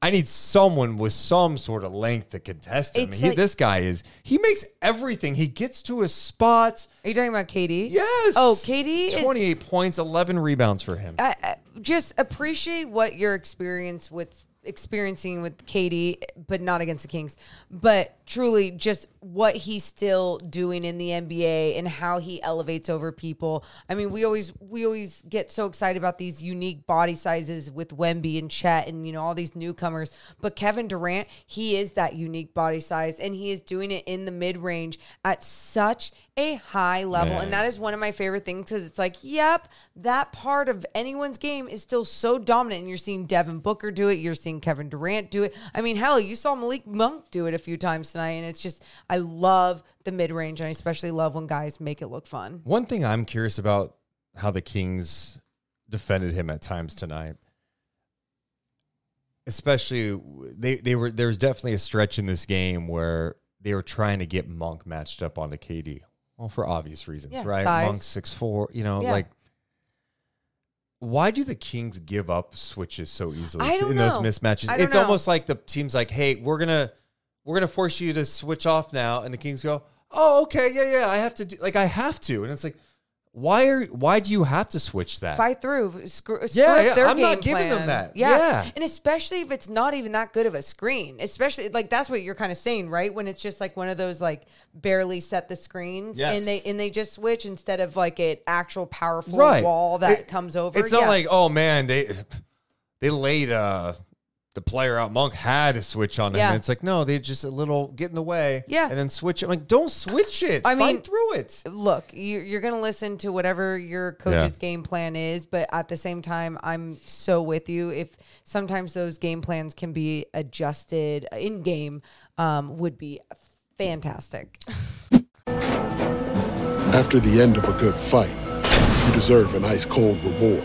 I need someone with some sort of length to contest him. It's He- like- this guy is, he makes everything. He gets to his spots. Are you talking about KD? Yes. Oh, KD is 28 points, 11 rebounds for him. I, I just appreciate what you're experience with experiencing with KD, but not against the Kings. But truly, just what he's still doing in the NBA and how he elevates over people. I mean, we always we always get so excited about these unique body sizes with Wemby and Chet and you know all these newcomers. But Kevin Durant, he is that unique body size, and he is doing it in the mid range at such a high level, Man. and that is one of my favorite things because it's like, yep, that part of anyone's game is still so dominant. And you're seeing Devin Booker do it, you're seeing Kevin Durant do it. I mean, hell, you saw Malik Monk do it a few times tonight, and it's just, I love the mid range, and I especially love when guys make it look fun. One thing I'm curious about how the Kings defended him at times tonight. Especially they they were there was definitely a stretch in this game where they were trying to get Monk matched up onto KD. Well, for obvious reasons, Yeah, right? size. Monk six four, you know, Yeah. like why do the Kings give up switches so easily in know. those mismatches? It's know. almost like the team's like, "Hey, we're gonna we're gonna force you to switch off now," and the Kings go, "Oh, okay, yeah, yeah, I have to do like I have to," and it's like, why are why do you have to switch that? Fight through, screw, Yeah, yeah, their I'm not giving them that. Yeah. Yeah. and especially if it's not even that good of a screen, especially like that's what you're kind of saying, right? When it's just like one of those like barely set the screens, Yes. and they and they just switch instead of like an actual powerful Right. wall that It- comes over. It's not Yes. like, oh man, they they laid uh the player out. Monk had to switch on him. Yeah. And it's like, no, they just a little get in the way. Yeah. And then switch it. Like, don't switch it. I Fight mean, through it. look, you, you're going to listen to whatever your coach's game plan is, but at the same time, I'm so with you. If sometimes those game plans can be adjusted in game, um, would be fantastic. After the end of a good fight, you deserve an ice cold reward.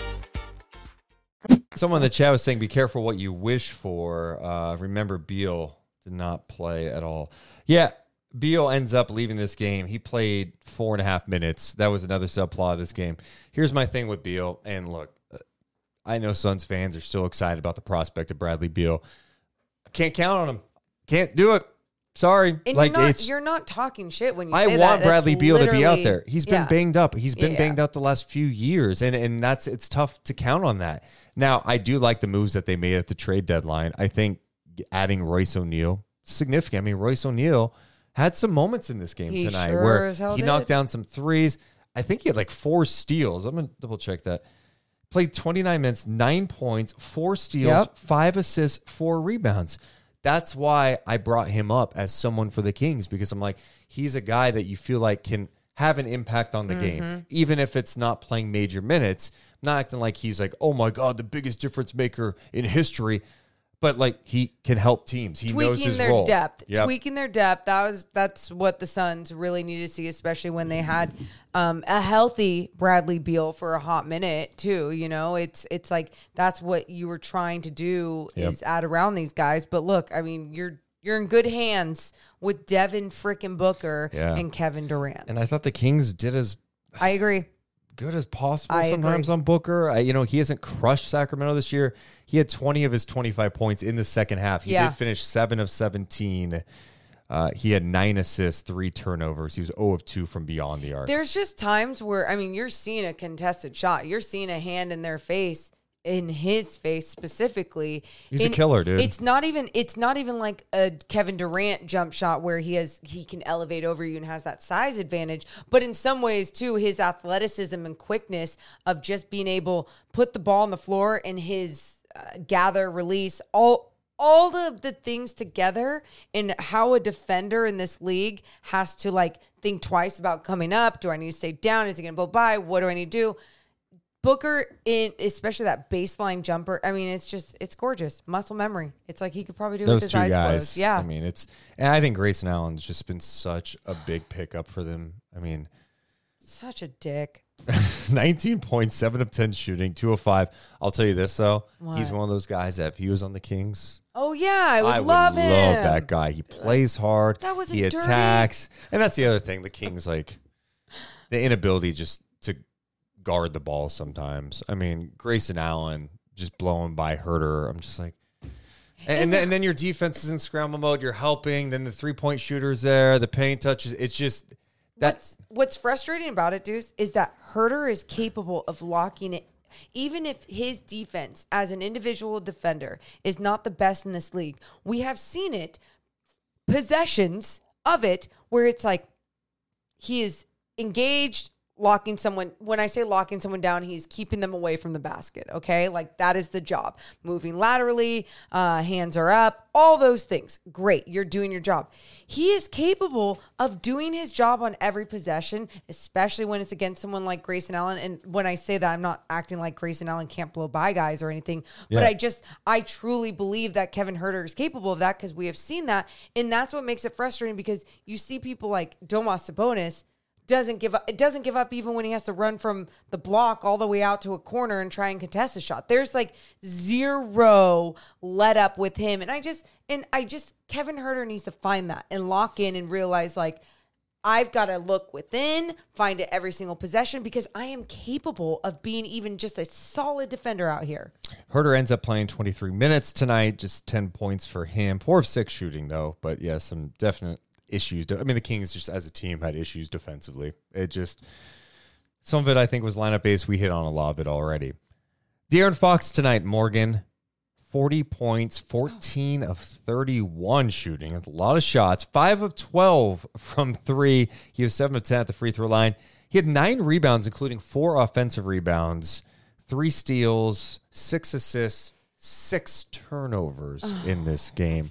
Someone in the chat was saying, "Be careful what you wish for." Uh, remember, Beal did not play at all. Yeah, Beal ends up leaving this game. He played four and a half minutes. That was another subplot of this game. Here's my thing with Beal, and look, I know Suns fans are still excited about the prospect of Bradley Beal. I can't count on him. Can't do it. Sorry. And like you're, not, it's you're not talking shit when you say that. I want that. Bradley That's Beal to be out there. He's been yeah. banged up. He's been Yeah. banged out the last few years, and and that's it's tough to count on that. Now, I do like the moves that they made at the trade deadline. I think adding Royce O'Neal significant. I mean, Royce O'Neal had some moments in this game He tonight sure where he knocked down some threes. I think he had like four steals. I'm gonna double check that. Played 29 minutes, nine points, four steals, Yep. five assists, four rebounds. That's why I brought him up as someone for the Kings because I'm like, he's a guy that you feel like can have an impact on the Mm-hmm. game, even if it's not playing major minutes. Not acting like he's like, oh my God, the biggest difference maker in history. but like he can help teams. He knows tweaking his their role. depth, Yep. tweaking their depth. That was that's what the Suns really needed to see, especially when they had um, a healthy Bradley Beal for a hot minute too. You know, it's it's like that's what you were trying to do Yep. is add around these guys. But look, I mean, you're you're in good hands with Devin frickin' Booker Yeah. and Kevin Durant. And I thought the Kings did as I agree. good as possible I sometimes agree. on Booker. I, you know, he hasn't crushed Sacramento this year. He had 20 of his 25 points in the second half. He Yeah. did finish 7 of 17. Uh, he had 9 assists, 3 turnovers. He was 0 of 2 from beyond the arc. There's just times where I mean, you're seeing a contested shot. You're seeing a hand in their face, in his face specifically. He's a killer, dude. It's not even. It's not even like a Kevin Durant jump shot where he has he can elevate over you and has that size advantage. But in some ways too, his athleticism and quickness of just being able put the ball on the floor and his uh, gather, release, all all of the things together and how a defender in this league has to like think twice about coming up. Do I need to stay down? Is he going to blow by? What do I need to do? Booker in especially that baseline jumper. I mean, it's just it's gorgeous. Muscle memory. It's like he could probably do it with Those his two eyes guys. closed. Yeah. I mean, it's, and I think Grayson Allen's just been such a big pickup for them. I mean, Such a dick. 19 points, 7 of 10 shooting, 2 of 5. I'll tell you this, though. He's one of those guys that if he was on the Kings, Oh yeah, I would I would love love that guy. He plays hard. That wasn't he dirty. attacks, and that's the other thing. The Kings like the inability just guard the ball sometimes. I mean, Grayson Allen just blowing by Huerter. I'm just like, and, then, and then your defense is in scramble mode. You're helping. Then the three point shooters there. The paint touches. It's just that's What's what's frustrating about it, Deuce, is that Huerter is capable of locking it. Even if his defense as an individual defender is not the best in this league, we have seen it possessions of it where it's like he is engaged locking someone when i say locking someone down he's keeping them away from the basket okay? Like that is the job. Moving laterally uh, hands are up all those things. Great you're doing your job. He is capable of doing his job on every possession especially when it's against someone like grayson allen. And when i say that i'm not acting like grayson allen can't blow by guys or anything but i just i truly believe that kevin huerter is capable of that because we have seen that. And that's what makes it frustrating because you see people like domas sabonis doesn't give up. It doesn't give up even when he has to run from the block all the way out to a corner and try and contest a shot. There's like zero let up with him, and I just and I just Kevin Huerter needs to find that and lock in and realize like I've got to look within, find it every single possession because I am capable of being even just a solid defender out here. Huerter ends up playing 23 minutes tonight, just 10 points for him. Four of six shooting, though. But yeah, some definite issues. I mean, the Kings just as a team had issues defensively. It just, some of it I think was lineup based. We hit on a lot of it already. De'Aaron Fox tonight, Morgan. 40 points, 14 of 31 shooting. That's a lot of shots. 5 of 12 from 3. He was 7 of 10 at the free throw line. He had 9 rebounds, including 4 offensive rebounds, 3 steals, 6 assists, 6 turnovers in this game.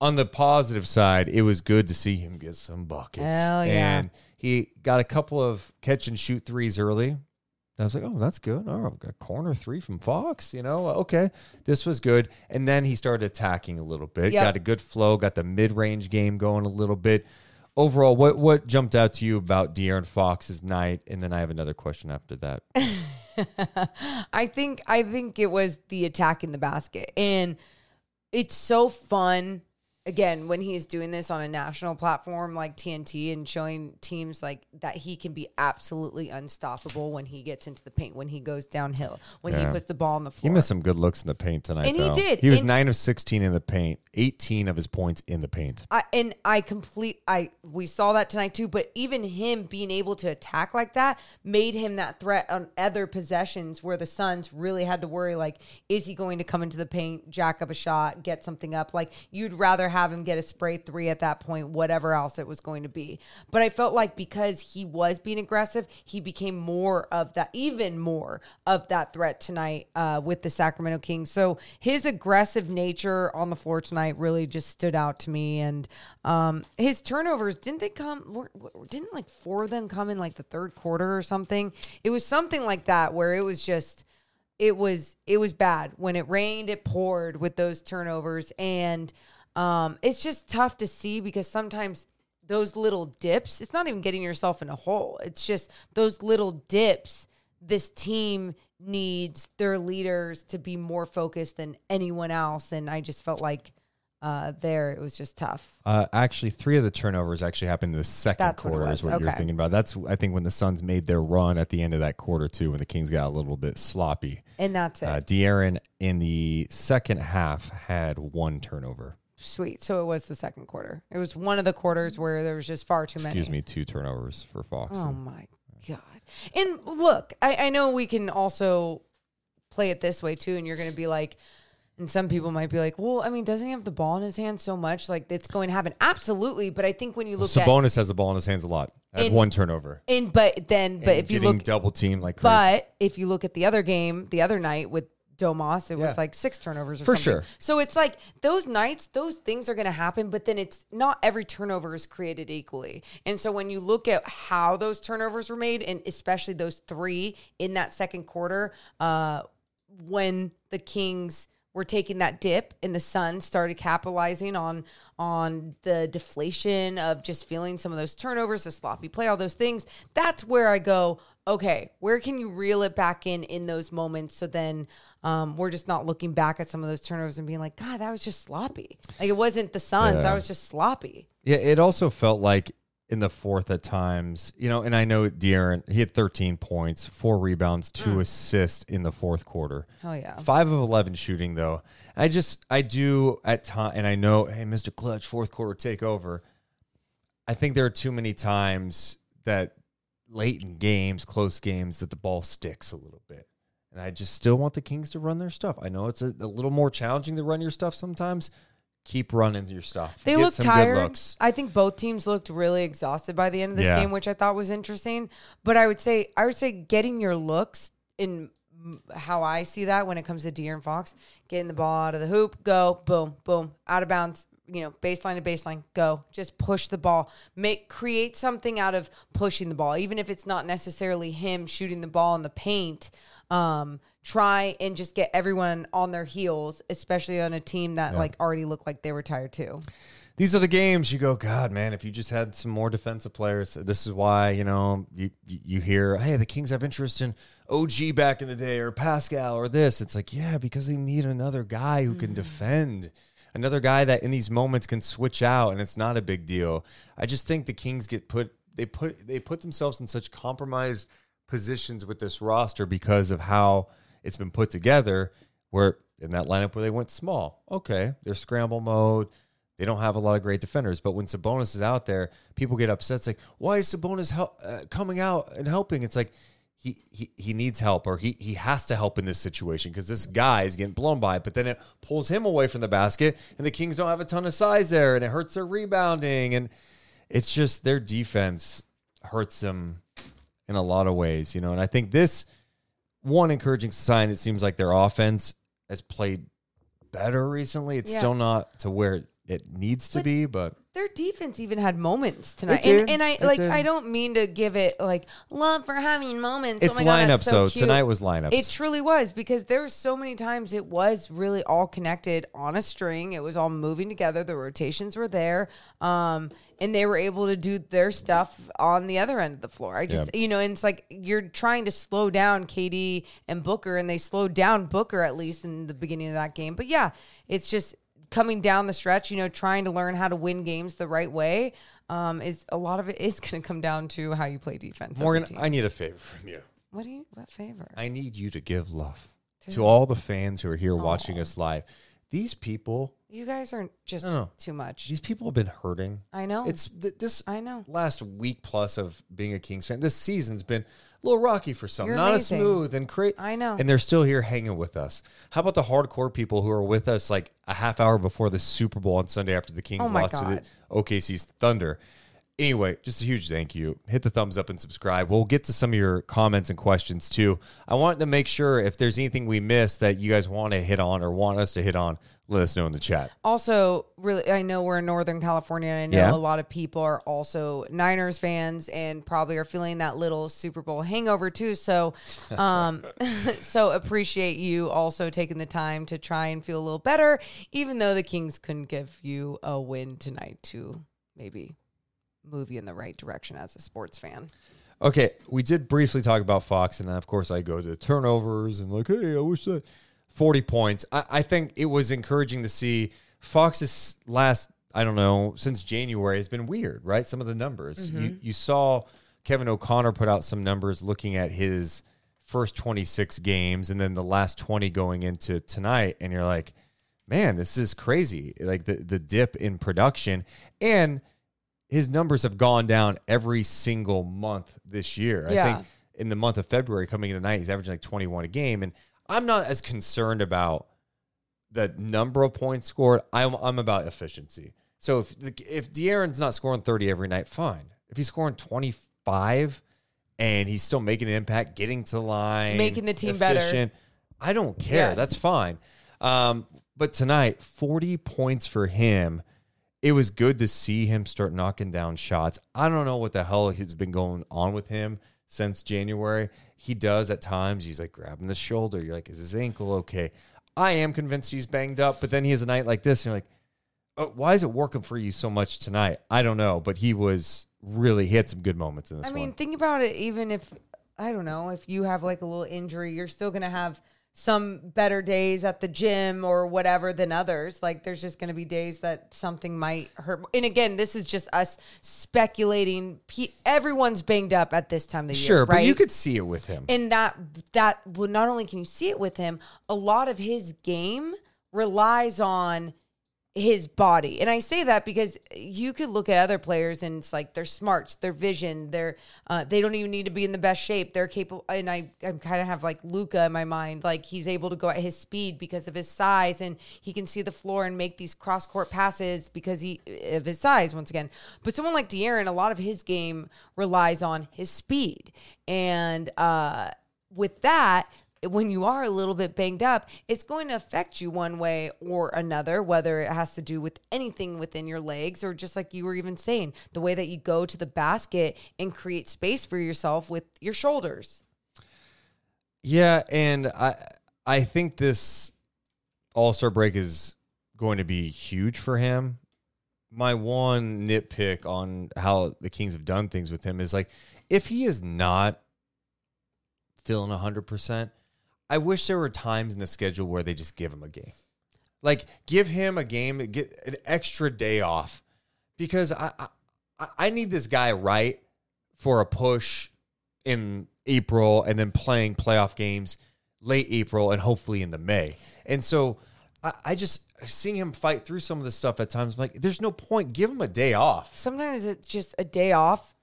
On the positive side, it was good to see him get some buckets. Hell yeah. And he got a couple of catch and shoot threes early. I was like, oh, that's good. Oh, I've got corner three from Fox. You know, okay, this was good. And then he started attacking a little bit. Yep. Got a good flow. Got the mid range game going a little bit. Overall, what what jumped out to you about De'Aaron Fox's night? And then I have another question after that. I think I think it was the attack in the basket. And it's so fun again when he's doing this on a national platform like TNT and showing teams like that he can be absolutely unstoppable when he gets into the paint, when he goes downhill, when he puts the ball on the floor. He missed some good looks in the paint tonight. And he did. He was And- nine of sixteen in the paint. Eighteen of his points in the paint. I, and I complete I we saw that tonight too, but even him being able to attack like that made him that threat on other possessions where the Suns really had to worry like is he going to come into the paint, jack up a shot, get something up? Like you'd rather have him get a spray 3 at that point, whatever else it was going to be. But I felt like because he was being aggressive, he became more of that even more of that threat tonight uh, with the Sacramento Kings. So his aggressive nature on the floor tonight really just stood out to me. And um, his turnovers didn't they come? Didn't like four of them come in like the third quarter or something? It was something like that where it was just. it was it was bad when it rained. It poured with those turnovers, and um, it's just tough to see because sometimes those little dips. It's not even getting yourself in a hole. It's just those little dips. This team needs their leaders to be more focused than anyone else, and I just felt like uh, there it was just tough. Uh, actually, three of the turnovers actually happened in the second That's quarter. was. Is what you're thinking about. That's I think when the Suns made their run at the end of that quarter too, when the Kings got a little bit sloppy. And that's it. Uh, De'Aaron in the second half had one turnover. Sweet. So it was the second quarter. It was one of the quarters where there was just far too many. Excuse me, two turnovers for Fox. Oh my god! And look, I, I know we can also play it this way too, and you're going to be like, and some people might be like, well, I mean, doesn't he have the ball in his hand so much? Like it's going to happen. Absolutely, but I think when you look at Sabonis has the ball in his hands a lot. Had In- one turnover. and but then but And if you look, double teamed like crazy. but if you look at the other game, the other night with Domas, it Yeah. was like six turnovers or For something. sure. So it's like those nights, those things are going to happen, but then it's not every turnover is created equally. And so when you look at how those turnovers were made, and especially those three in that second quarter, uh, when the Kings were taking that dip and the Suns started capitalizing on on the deflation of just feeling some of those turnovers, the sloppy play, all those things. That's where I go, okay, where can you reel it back in in those moments so then um, we're just not looking back at some of those turnovers and being like, God, that was just sloppy. Like it wasn't the Suns, Yeah. that was just sloppy. Yeah, it also felt like in the fourth at times, you know, and I know De'Aaron, he had 13 points, four rebounds, two assists in the fourth quarter. Oh yeah. Five of 11 shooting, though. I just, I do at time, and I know, hey, Mr. Clutch, fourth quarter take over. I think there are too many times that late in games, close games, that the ball sticks a little bit. And I just still want the Kings to run their stuff. I know it's a, a little more challenging to run your stuff sometimes. Keep running your stuff. They Get good tired. looks. I think both teams looked really exhausted by the end of this Yeah. game, which I thought was interesting. But I would say, I would say, getting your looks in how I see that when it comes to De'Aaron Fox, getting the ball out of the hoop, go, boom, boom, out of bounds. You know, baseline to baseline, go. Just push the ball. Make create something out of pushing the ball, even if it's not necessarily him shooting the ball in the paint. Um, try and just get everyone on their heels, especially on a team that like already looked like they were tired too. these are the games you go, God, man, if you just had some more defensive players, this is why, you know, you you hear, hey, the Kings have interest in OG back in the day or Pascal or this. It's like, yeah, because they need another guy who can defend. Another guy that in these moments can switch out and it's not a big deal. I just think the Kings get put they put they put themselves in such compromised positions with this roster because of how it's been put together where in that lineup where they went small. Okay, they're scramble mode. They don't have a lot of great defenders, but when Sabonis is out there, people get upset. It's like, why is Sabonis hel- uh, coming out and helping? It's like he he he needs help, or he he has to help in this situation because this guy is getting blown by. it. But then it pulls him away from the basket, and the Kings don't have a ton of size there, and it hurts their rebounding, and it's just their defense hurts them in a lot of ways, you know. And I think this one encouraging sign. It seems like their offense has played better recently. It's Yeah. still not to where it needs to But be, but their defense even had moments tonight. And, and I It like did. I don't mean to give it like love for having moments. it's oh my God, lineup. that's so, So, tonight was lineups. It truly was because there were so many times it was really all connected on a string. It was all moving together. The rotations were there. Um, and they were able to do their stuff on the other end of the floor. I just, you know, and it's like you're trying to slow down KD and Booker, and they slowed down Booker at least in the beginning of that game. But yeah, it's just coming down the stretch, you know, trying to learn how to win games the right way. Um, is a lot of it is going to come down to how you play defense. Morgan. I need a favor from you. what do you? What favor? I need you to give love to all the fans who are here watching us live. These people, You guys aren't just No, no. too much. these people have been hurting. I know. It's th- this. I know. Last week plus of being a Kings fan, this season's been a little rocky for some. You're Not amazing. as smooth and crazy. I know. And they're still here hanging with us. How about the hardcore people who are with us like a half hour before the Super Bowl on Sunday after the Kings Oh my lost to the OKC's Thunder? Anyway, just a huge thank you. Hit the thumbs up and subscribe. We'll get to some of your comments and questions too. I wanted to make sure if there's anything we missed that you guys want to hit on or want us to hit on, let us know in the chat. Also, really, I know we're in Northern California, and I know Yeah. a lot of people are also Niners fans and probably are feeling that little Super Bowl hangover too. So, um, so appreciate you also taking the time to try and feel a little better, even though the Kings couldn't give you a win tonight to maybe move you in the right direction as a sports fan. Okay, we did briefly talk about Fox, and then of course, I go to turnovers and like, hey, I wish that 40 points. I, I think it was encouraging to see Fox's last, I don't know, since January has been weird, right? Some of the numbers. You, mm-hmm. you saw Kevin O'Connor put out some numbers looking at his first 26 games and then the last 20 going into tonight, and you're like, man, this is crazy. Like the, the dip in production. And his numbers have gone down every single month this year. I think in the month of February coming into night, he's averaging like 21 a game. And I'm not as concerned about the number of points scored. I'm, I'm about efficiency. So if if De'Aaron's not scoring 30 every night, fine. If he's scoring 25 and he's still making an impact, getting to the line, Making the team better. I don't care. Yes. That's fine. Um, but tonight, 40 points for him. It was good to see him start knocking down shots. I don't know what the hell has been going on with him since January. He does at times. He's like grabbing the shoulder. You're like, is his ankle okay? I am convinced he's banged up, but then he has a night like this, and you're like, oh, why is it working for you so much tonight? I don't know, but he was really he had some good moments in this I mean, one. think about it. Even if I don't know, if you have like a little injury, you're still gonna have some better days at the gym or whatever than others. Like, there's just gonna be days that something might hurt. And again, this is just us speculating. Pe- Everyone's banged up at this time of the year, Sure, right? but you could see it with him. and that that well, not only can you see it with him, a lot of his game relies on his body. And I say that because you could look at other players and it's like their smarts, their vision, their uh, they don't even need to be in the best shape. They're capable and I I kind of have like Luka in my mind. Like he's able to go at his speed because of his size and he can see the floor and make these cross court passes because he of his size once again. But someone like De'Aaron, a lot of his game relies on his speed. And uh with that, when you are a little bit banged up, it's going to affect you one way or another, whether it has to do with anything within your legs or just like you were even saying, the way that you go to the basket and create space for yourself with your shoulders. Yeah, and I I think this All Star break is going to be huge for him. My one nitpick on how the Kings have done things with him is like if he is not feeling hundred percent, I wish there were times in the schedule where they just give him a game. Like give him a game, get an extra day off. Because I I, I need this guy right for a push in April and then playing playoff games late April and hopefully into May. And so I, I just seeing him fight through some of the stuff at times, I'm like, there's no point. Give him a day off. Sometimes it's just a day off,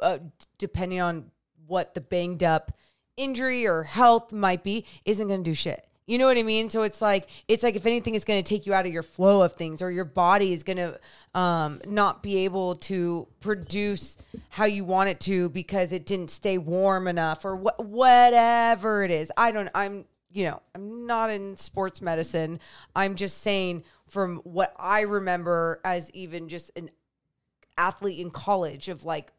uh, depending on what the banged up injury or health might be, isn't going to do shit. You know what I mean? So it's like it's like if anything is going to take you out of your flow of things, or your body is going to um, not be able to produce how you want it to because it didn't stay warm enough, or wh- whatever it is. I don't. I'm you know I'm not in sports medicine. I'm just saying from what I remember as even just an athlete in college of like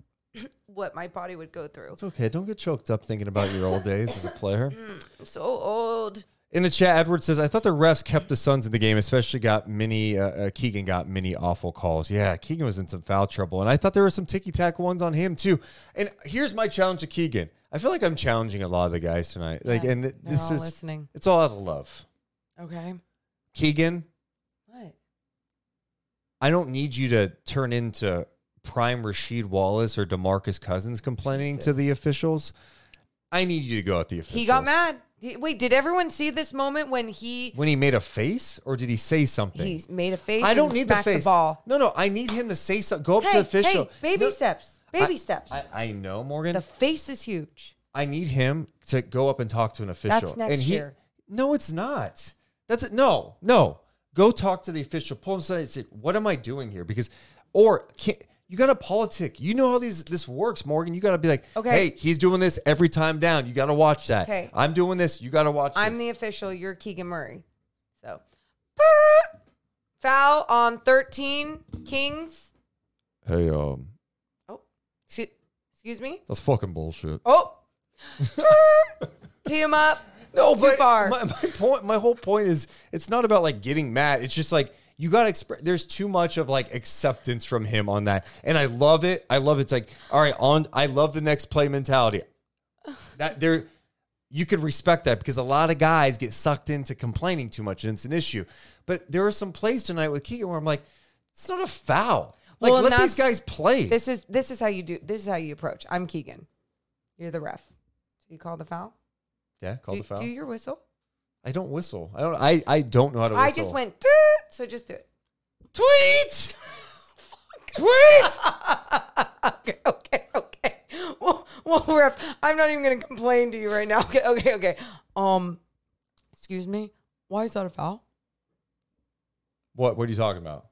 what my body would go through. It's okay. Don't get choked up thinking about your old days as a player. I'm so old. In the chat, Edward says, "I thought the refs kept the Suns in the game, especially got many. Uh, uh, Keegan got many awful calls. Yeah, Keegan was in some foul trouble, and I thought there were some ticky tack ones on him too. And here's my challenge to Keegan. I feel like I'm challenging a lot of the guys tonight. Like, and th- this is listening. it's all out of love. Okay. Keegan, What? I don't need you to turn into prime Rasheed Wallace or Demarcus Cousins complaining to the officials. I need you to go at the officials. He got mad. Wait, did everyone see this moment when he when he made a face, or did he say something? he made a face? I don't need the face. ball. No, no, I need him to say something. Go up to the official. hey, baby No, steps. Baby I- steps. I, I know, Morgan. the face is huge. I need him to go up and talk to an official. That's next and he, year. No, it's not. That's it. No, no. Go talk to the official. Pull him aside and say, "What am I doing here?" Because, or can, you got to politic. You know how these this works, Morgan. You got to be like, Okay. hey, he's doing this every time down. You got to watch that. Okay. I'm doing this. You got to watch. I'm this. the official. You're Keegan Murray. So, foul on 13 Kings. hey, um, Oh, excuse, excuse me. that's fucking bullshit. Oh, tee him up. No, Too but far. My, my point, my whole point is, it's not about like getting mad. It's just like you got to express. There's too much of like acceptance from him on that, and I love it. I love it. It's like, all right, on. I love the next play mentality. That there, you could respect that because a lot of guys get sucked into complaining too much, and it's an issue. But there are some plays tonight with Keegan where I'm like, it's not a foul. Like Well, let these guys play. This is this is how you do. This is how you approach. I'm Keegan. You're the ref. So you call the foul. yeah, call do, the foul. do your whistle. I don't whistle. I don't. I I don't know how to. Whistle. I just went. "Toot," So just do it. tweet. tweet. okay, okay, okay. Well, well, ref, I'm not even gonna complain to you right now. Okay, okay, okay. Um, excuse me. Why is that a foul? What? What are you talking about?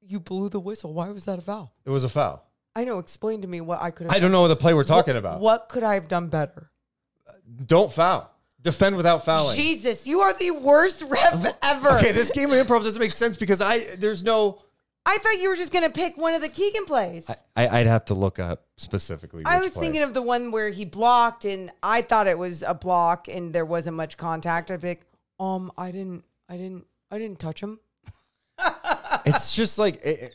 You blew the whistle. Why was that a foul? It was a foul. I know. Explain to me what I could have. I don't know what the play we're talking what, about. What could I have done better? Don't foul. Defend without fouling. Jesus, you are the worst ref ever. Okay, this game of improv doesn't make sense because I there's no. I thought you were just gonna pick one of the Keegan plays. I, I'd have to look up specifically. I was play. thinking of the one where he blocked, and I thought it was a block, and there wasn't much contact. I'd be like, um, I didn't, I didn't, I didn't touch him. It's just like it- it-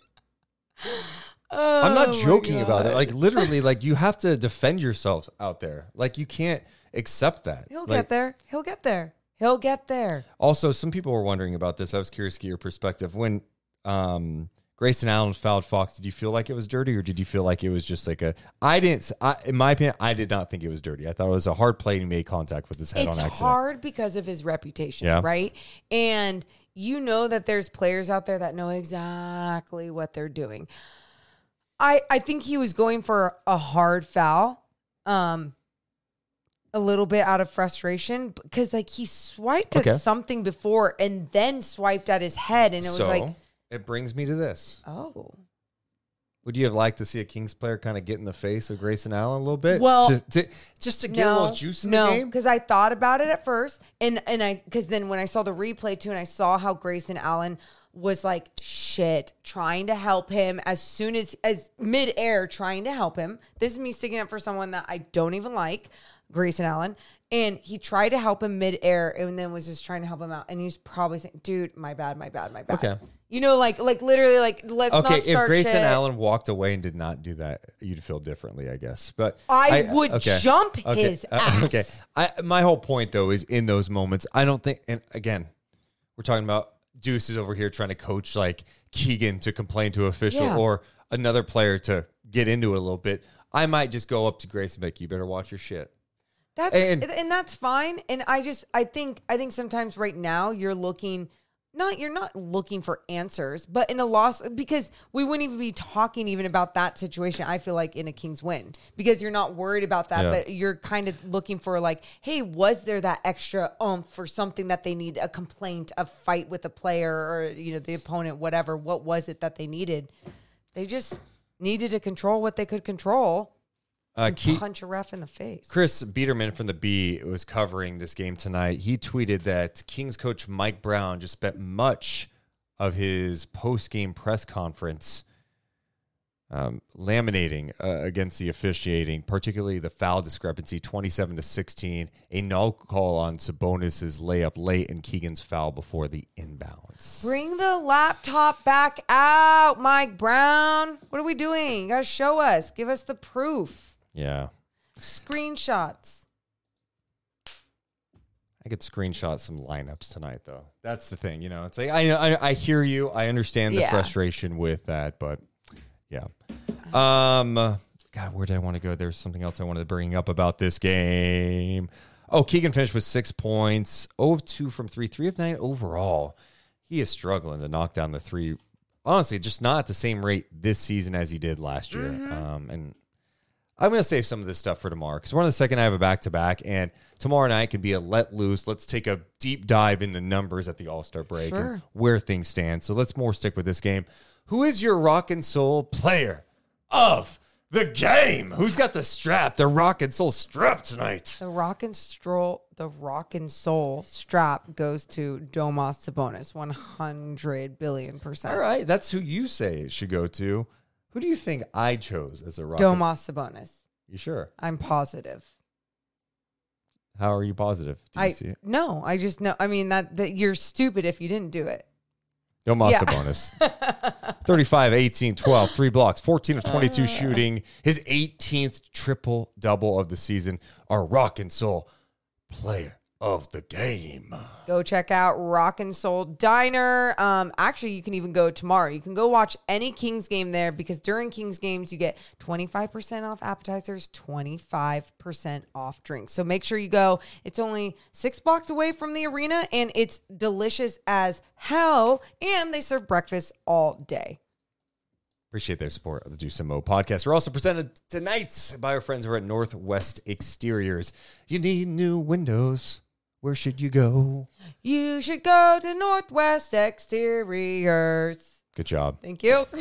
I'm Oh not joking about it. Like literally, like you have to defend yourself out there. Like you can't accept that. he'll Like, get there. He'll get there. He'll get there. Also, some people were wondering about this. I was curious to get your perspective. When um, Grayson Allen fouled Fox, did you feel like it was dirty, or did you feel like it was just like a? I didn't. I, in my opinion, I did not think it was dirty. I thought it was a hard play and he made contact with his head It's on accident. hard because of his reputation, Yeah. right? And you know that there's players out there that know exactly what they're doing. I I think he was going for a hard foul, um, a little bit out of frustration because like he swiped Okay. at something before and then swiped at his head, and it was so like, it brings me to this. oh, Would you have liked to see a Kings player kind of get in the face of Grayson Allen a little bit? Well, just to, just to get a little juice in no, the game. because I thought about it at first, and and I because then when I saw the replay too, and I saw how Grayson Allen was like shit trying to help him as soon as as midair trying to help him. This is me sticking up for someone that I don't even like, Grayson Allen. And he tried to help him midair and then was just trying to help him out. And he's probably saying, dude, my bad, my bad, my bad. Okay. You know, like like literally like let's Okay, not if start Grayson shit. Allen walked away and did not do that, you'd feel differently, I guess. But I would jump okay, his uh, ass. okay, I, my whole point though is in those moments, I don't think. And again, we're talking about Deuce is over here trying to coach like Keegan to complain to official Yeah. or another player to get into it a little bit. I might just go up to Grace and be like, "You better watch your shit." That's And- and, that's fine. And I just I think I think sometimes right now you're looking not you're not looking for answers, but in a loss because we wouldn't even be talking even about that situation. I feel like in a Kings win because you're not worried about that, Yeah. but you're kind of looking for like, hey, was there that extra oomph for something that they need a complaint, a fight with a player or you know the opponent, whatever? What was it that they needed? They just needed to control what they could control. Uh, punch a ref in the face. Chris Biderman from the Bee was covering this game tonight. He tweeted that Kings coach Mike Brown just spent much of his post game press conference um, laminating uh, against the officiating, particularly the foul discrepancy 27 to 16, a no call on Sabonis's layup late, and Keegan's foul before the inbounds. Bring the laptop back out, Mike Brown. What are we doing? You gotta show us. Give us the proof. Yeah. Screenshots. I could screenshot some lineups tonight, though. That's the thing, you know. It's like I I, I hear you. I understand the Yeah. frustration with that, but yeah. Um, God, where did I want to go? There's something else I wanted to bring up about this game. Oh, Keegan finished with six points, 0 of 2 from three, 3 of 9 overall. He is struggling to knock down the three. Honestly, just not at the same rate this season as he did last year. Um, and I'm going to save some of this stuff for tomorrow because we're on the second I have a back to back, and tomorrow night can be a let loose. Let's take a deep dive into the numbers at the All Star break Sure. and where things stand. So let's more stick with this game. Who is your rock and soul player of the game? Who's got the strap, the rock and soul strap tonight? The rock and stroll, the rock and soul strap goes to Domas Sabonis, one hundred billion percent. All right, that's who you say it should go to. Who do you think I chose as a rock? and- Domas Sabonis. You sure? I'm positive. How are you positive? Do you I see it? no, I just know. I mean that that you're stupid if you didn't do it. Domas Yeah. Sabonis. 35, 18, 12, three blocks, 14 of Uh. 22 shooting. His 18th triple double of the season. Our rock and soul player of the game. Go check out Rock and Soul Diner. Um, actually, you can even go tomorrow. You can go watch any Kings game there because during Kings games, you get 25% off appetizers, 25% off drinks. So make sure you go. It's only six blocks away from the arena and it's delicious as hell. And they serve breakfast all day. Appreciate their support of the Deuce and Mo podcast. We're also presented tonight by our friends over at Northwest Exteriors. You need new windows. Where should you go? You should go to Northwest Exteriors. Good job. Thank you.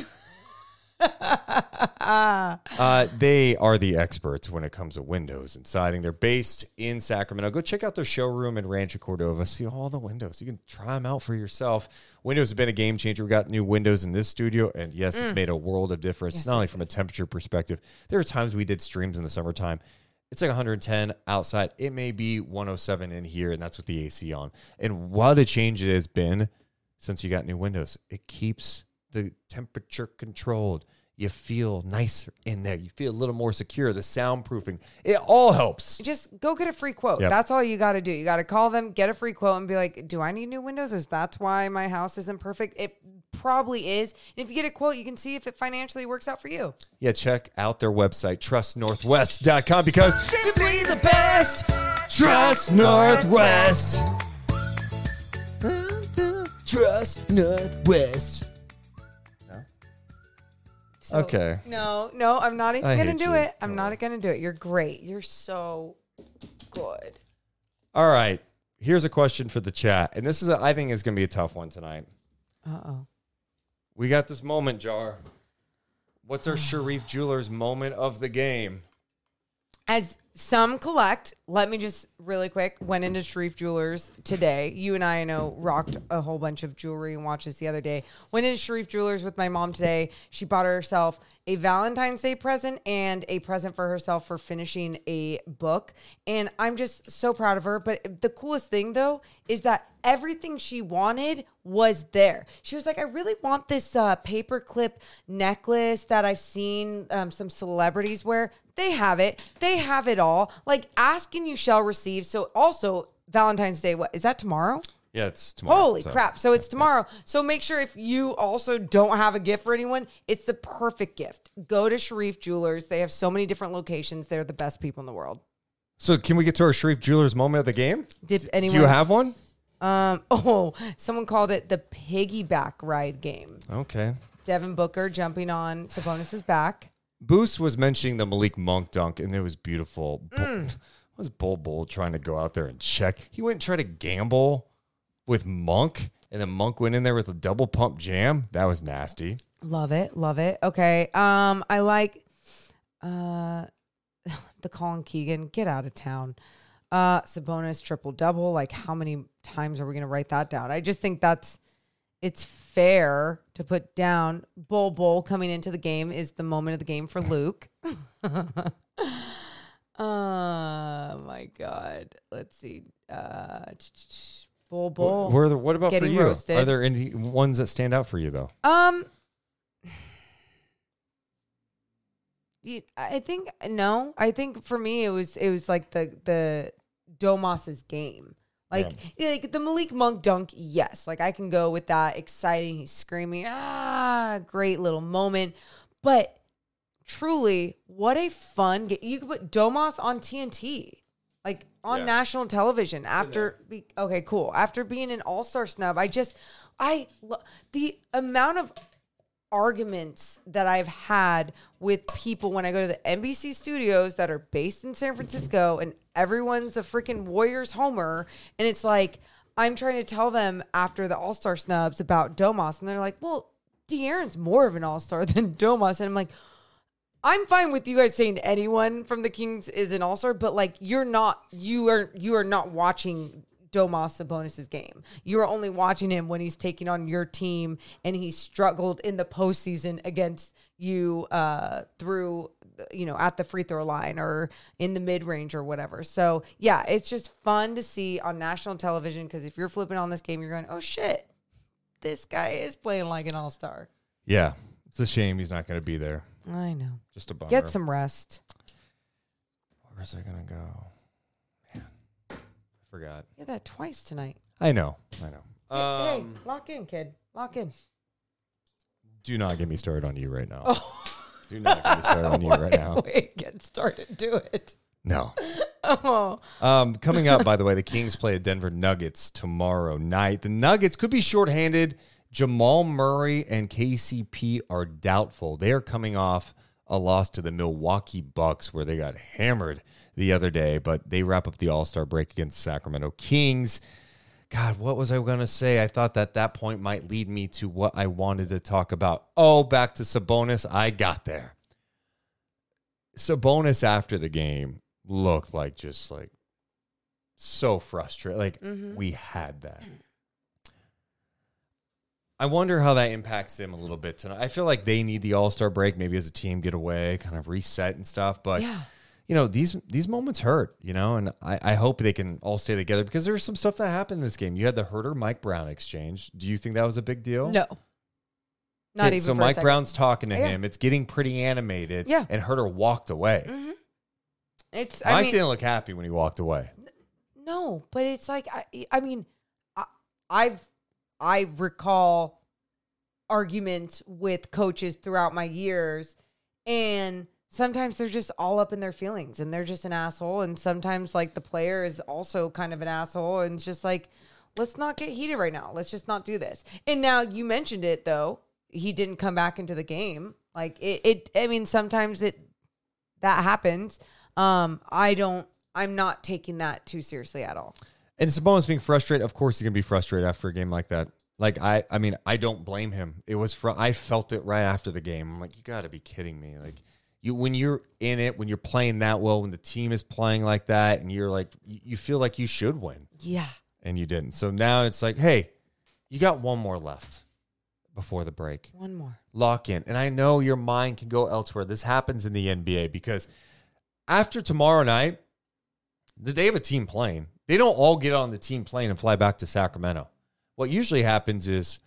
Uh, they are the experts when it comes to windows and siding. They're based in Sacramento. Go check out their showroom in Rancho Cordova. See all the windows. You can try them out for yourself. Windows have been a game changer. We got new windows in this studio, and yes, it's made a world of difference. Mm. Yes, not only from a temperature perspective. There are times we did streams in the summertime. It's like 110 outside. It may be 107 in here, and that's with the AC on. And what a change it has been since you got new windows. It keeps the temperature controlled. You feel nicer in there. You feel a little more secure. The soundproofing, it all helps. just go get a free quote. Yep. That's all you got to do. You got to call them, get a free quote, and be like, "Do I need new windows? Is that why my house isn't perfect? It probably is. And if you get a quote, you can see if it financially works out for you. Yeah, check out their website, trustnorthwest.com, because simply the best. Trust Northwest. Trust Northwest. So- Okay. No, no, I'm not even I gonna do you. it. I'm not gonna do it. You're great. You're so good. All right. Here's a question for the chat. And this is, a, I think, is going to be a tough one tonight. Uh oh. We got this moment, Jar. What's our Sharif Jewelers moment of the game? As some collect, let me just really quick went into Sharif Jewelers today. You and I, I know, rocked a whole bunch of jewelry and watches the other day. Went into Sharif Jewelers with my mom today. She bought herself a Valentine's Day present and a present for herself for finishing a book. And I'm just so proud of her. But the coolest thing, though, is that everything she wanted was there. She was like, I really want this uh, paperclip necklace that I've seen um, some celebrities wear. They have it. They have it all. Like, ask and you shall receive. So, also, Valentine's Day, what is that tomorrow? Yeah, it's tomorrow. Holy so- crap. So it's tomorrow. So make sure if you also don't have a gift for anyone, it's the perfect gift. Go to Sharif Jewelers. They have so many different locations. They're the best people in the world. So, can we get to our Sharif Jewelers moment of the game? Did anyone Do you have one? um oh, someone called it the piggyback ride game. Okay. Devin Booker jumping on Sabonis's back. Boost was mentioning the Malik Monk dunk, and it was beautiful. Mm. was Bol Bol trying to go out there and check? He went and tried to gamble with Monk, and then Monk went in there with a double pump jam. That was nasty. Love it. Love it. Okay. Um, I like uh the Colin Keegan, get out of town. Uh Sabonis triple double. Like how many times are we gonna write that down? I just think that's it's fair to put down Bol Bol coming into the game is the moment of the game for Luke. oh my god. Let's see. Uh Bol Bol. Where what about for you? roasted. Are there any ones that stand out for you though? Um, I think no. I think for me it was it was like the the Domas's game. Like like the Malik Monk dunk, yes. Like I can go with that. Exciting. He's screaming, ah, great little moment. But truly, what a fun game. You could put Domas on TNT. Like on Yeah. national television after be, okay cool after being an all-star snub i just i lo- the amount of arguments that I've had with people when I go to the NBC studios that are based in San Francisco and everyone's a freaking Warriors homer. And it's like, I'm trying to tell them after the All Star snubs about Domas. And they're like, well, De'Aaron's more of an all star than Domas. And I'm like, I'm fine with you guys saying anyone from the Kings is an all star, but like you're not you are you are not watching Domas Sabonis's game. You're only watching him when he's taking on your team and he struggled in the postseason against you uh through you know at the free throw line or in the mid range or whatever. So yeah, it's just fun to see on national television because if you're flipping on this game, you're going, oh shit, this guy is playing like an all star. Yeah, it's a shame he's not going to be there. I know. Just a bummer. Get some rest. Where's it going to go? Forgot. Get that twice tonight. I know. I know. Hey, Um, lock in, kid. Lock in. do not get me started on you right now. Oh. Do not get me started on you right now. Wait, get started. Do it. No. Oh, Um, coming up, by the way, the Kings play at Denver Nuggets tomorrow night. The Nuggets could be shorthanded. Jamal Murray and KCP are doubtful. They are coming off a loss to the Milwaukee Bucks, where they got hammered the other day, but they wrap up the All Star break against Sacramento Kings. God, what was I going to say? I thought that that point might lead me to what I wanted to talk about. Oh, back to Sabonis. I got there. Sabonis after the game looked like just like so frustrated. Like mm-hmm. we had that. I wonder how that impacts them a little bit tonight. I feel like they need the All Star break, maybe as a team, get away, kind of reset and stuff. But Yeah. You know these these moments hurt, you know, and I, I hope they can all stay together because there's some stuff that happened in this game. You had the Huerter Mike Brown exchange. Do you think that was a big deal? no. Not Okay, even So for a Mike second. Brown's talking to Yeah. him. It's getting pretty animated. Yeah. And Huerter walked away. Mm-hmm. It's, Mike I mean, didn't look happy when he walked away. no, but it's like, I, I mean, I, I've, I recall arguments with coaches throughout my years, and sometimes they're just all up in their feelings and they're just an asshole. And sometimes, like, the player is also kind of an asshole, and it's just like, let's not get heated right now. Let's just not do this. And now you mentioned it, though. He didn't come back into the game. Like, it, it I mean, sometimes it, that happens. Um, I don't, I'm not taking that too seriously at all. And Sabonis being frustrated, of course he's gonna be frustrated after a game like that. Like I, I mean, I don't blame him. It was fr- I felt it right after the game. I'm like, you got to be kidding me. Like you, when you're in it, when you're playing that well, when the team is playing like that, and you're like, you feel like you should win, Yeah. and you didn't. So now it's like, hey, you got one more left before the break. One more. lock in. And I know your mind can go elsewhere. This happens in the NBA because after tomorrow night, they have a team plane. They don't all get on the team plane and fly back to Sacramento. What usually happens is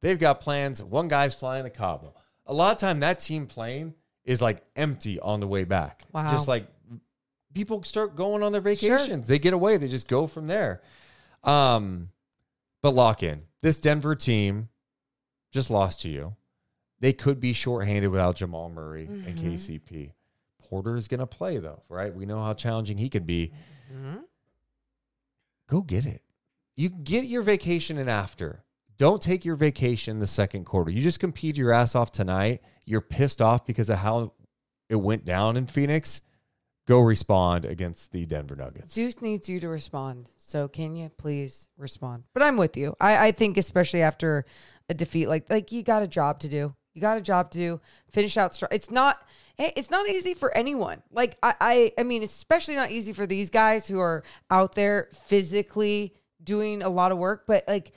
they've got plans. One guy's flying to Cabo. A lot of time that team plane is like empty on the way back. Wow. Just like people start going on their vacations. They get away. They just go from there. Um, but lock in. This Denver team just lost to you. They could be shorthanded without Jamal Murray and KCP. Porter is going to play though, right? We know how challenging he could be. Go get it. You get your vacation and after. Don't take your vacation the second quarter. You just compete your ass off tonight. You're pissed off because of how it went down in Phoenix. Go respond against the Denver Nuggets. Zeus needs you to respond. So can you please respond? But I'm with you. I, I think especially after a defeat like like you got a job to do. You got a job to do. Finish out strong. It's not eh, it's not easy for anyone. Like I, I I mean, especially not easy for these guys who are out there physically doing a lot of work. But like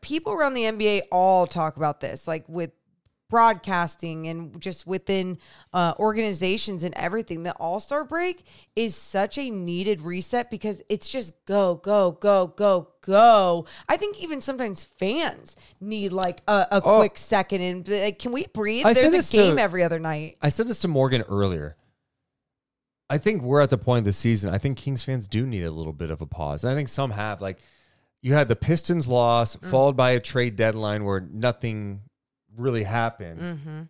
people around the NBA all talk about this. Like with broadcasting and just within uh, organizations and everything. The All Star break is such a needed reset because it's just go, go, go, go, go. I think even sometimes fans need like a, a Oh. quick second and like, can we breathe? I There's this a game to- every other night. I said this to Morgan earlier. I think we're at the point of the season. I think Kings fans do need a little bit of a pause. And I think some have. Like you had the Pistons loss, mm. followed by a trade deadline where nothing really happened. Mm-hmm.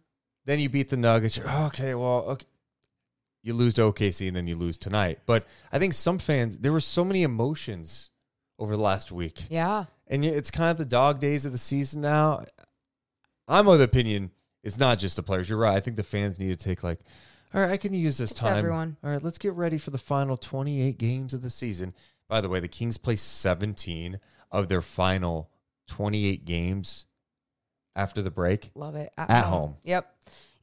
Then you beat the Nuggets. Okay, well, okay. You lose to OKC and then you lose tonight. But I think some fans, there were so many emotions over the last week. Yeah. And it's kind of the dog days of the season now. I'm of the opinion it's not just the players. You're right. I think the fans need to take like, all right, I can use this It's time. everyone. All right, let's get ready for the final 28 games of the season. By the way, the Kings play 17 of their final 28 games after the break. Love it. At home. Yep.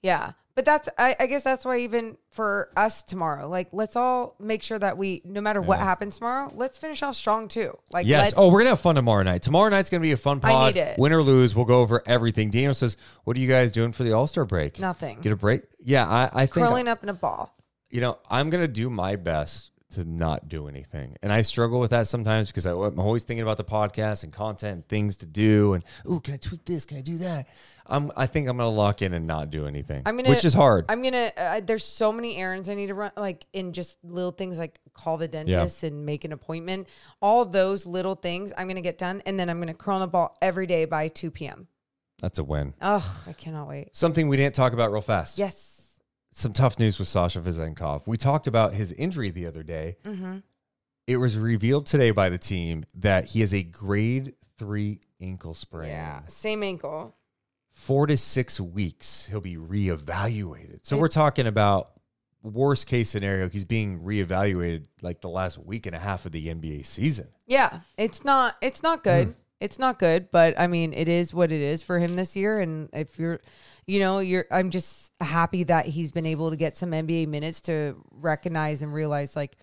Yeah. But that's I, I guess that's why even for us tomorrow, like let's all make sure that we no matter what happens tomorrow, let's finish off strong too. Like Yes. Oh, we're gonna have fun tomorrow night. Tomorrow night's gonna be a fun I pod. need it. Win or lose, we'll go over everything. Daniel says, "What are you guys doing for the All Star break? Nothing. Get a break? Yeah, I, I think curling up in a ball. you know I'm gonna do my best to not do anything, and I struggle with that sometimes because I'm always thinking about the podcast and content and things to do, and oh, can I tweak this? Can I do that? I'm I think I'm gonna lock in and not do anything, I'm gonna, which is hard. I'm gonna. Uh, there's so many errands I need to run, like in just little things like call the dentist and make an appointment. All those little things I'm gonna get done, and then I'm gonna curl in a ball every day by 2 p.m. That's a win. Oh, I cannot wait. Something we didn't talk about real fast. Yes. Some tough news with Sasha Vezenkov. We talked about his injury the other day. Mm-hmm. It was revealed today by the team that he has a grade three ankle sprain. Yeah. Same ankle. Four to six weeks, he'll be reevaluated. So we're talking about worst case scenario. He's being reevaluated like the last week and a half of the NBA season. Yeah, it's not it's not good. It's not good, but I mean, it is what it is for him this year and if you're you know, you're I'm just happy that he's been able to get some NBA minutes to recognize and realize like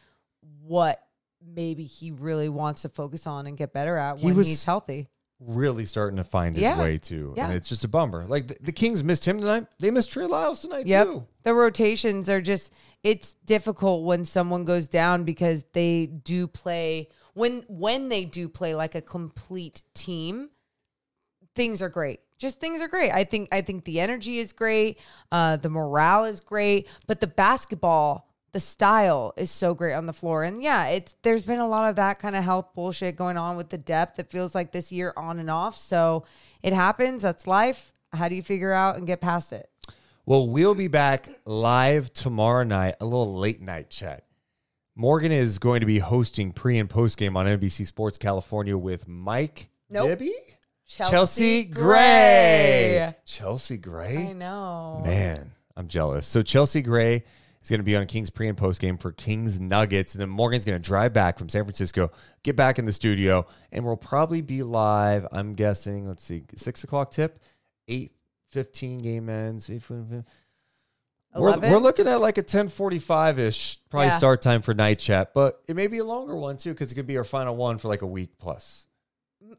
what maybe he really wants to focus on and get better at He when was- he's healthy. Really starting to find his Yeah. way too. Yeah. And it's just a bummer. Like the, the Kings missed him tonight. They missed Trey Lyles tonight Yep. too. The rotations are just it's difficult when someone goes down because they do play when when they do play like a complete team, things are great. Just things are great. I think I think the energy is great, uh the morale is great, but the basketball the style is so great on the floor. And yeah, it's there's been a lot of that kind of health bullshit going on with the depth. It feels like this year on and off. So it happens. That's life. How do you figure out and get past it? Well, we'll be back live tomorrow night, a little late night chat. Morgan is going to be hosting pre and post game on NBC Sports California with Mike Nope. Bibby? Chelsea Gray. Gray. Chelsea Gray? I know. Man, I'm jealous. So Chelsea Gray is going to be on Kings pre and post game for Kings Nuggets, and then Morgan's going to drive back from San Francisco, get back in the studio, and we'll probably be live. I'm guessing. Let's see, six o'clock tip, eight fifteen game ends. We're, 11? we're looking at like a 1045 ish probably Yeah. start time for night chat, but it may be a longer one too because it could be our final one for like a week plus.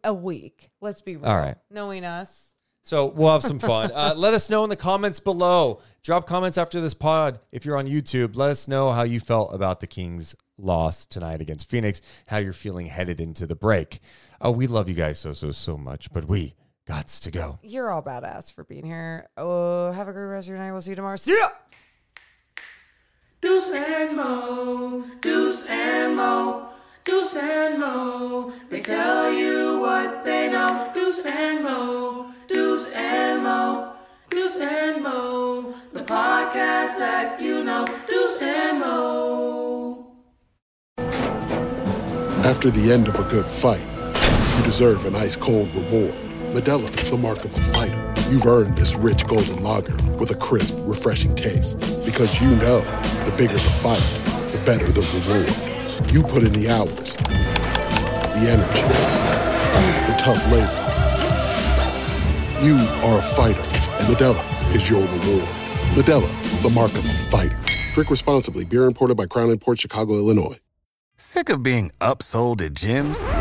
A week. Let's be real. All right. Knowing us. So we'll have some fun. Uh, let us know in the comments below. Drop comments after this pod if you're on YouTube. Let us know how you felt about the Kings' loss tonight against Phoenix, how you're feeling headed into the break. Uh, we love you guys so, so, so much, but we gots to go. You're all badass for being here. Oh, have a great rest of your night. We'll see you tomorrow. See ya. Deuce and Mo, Deuce and Mo, Deuce and Mo. They tell you what they know. Deuce and Mo, Deuce and Mo, Deuce and Mo. The podcast that you know. Deuce and Mo. After the end of a good fight, you deserve an ice cold reward. Modelo is the mark of a fighter. You've earned this rich golden lager with a crisp, refreshing taste. Because you know the bigger the fight, the better the reward. You put in the hours, the energy, the tough labor. You are a fighter, and Modelo is your reward. Modelo, the mark of a fighter. Drink responsibly. Beer imported by Crown Port Chicago, Illinois. Sick of being upsold at gyms?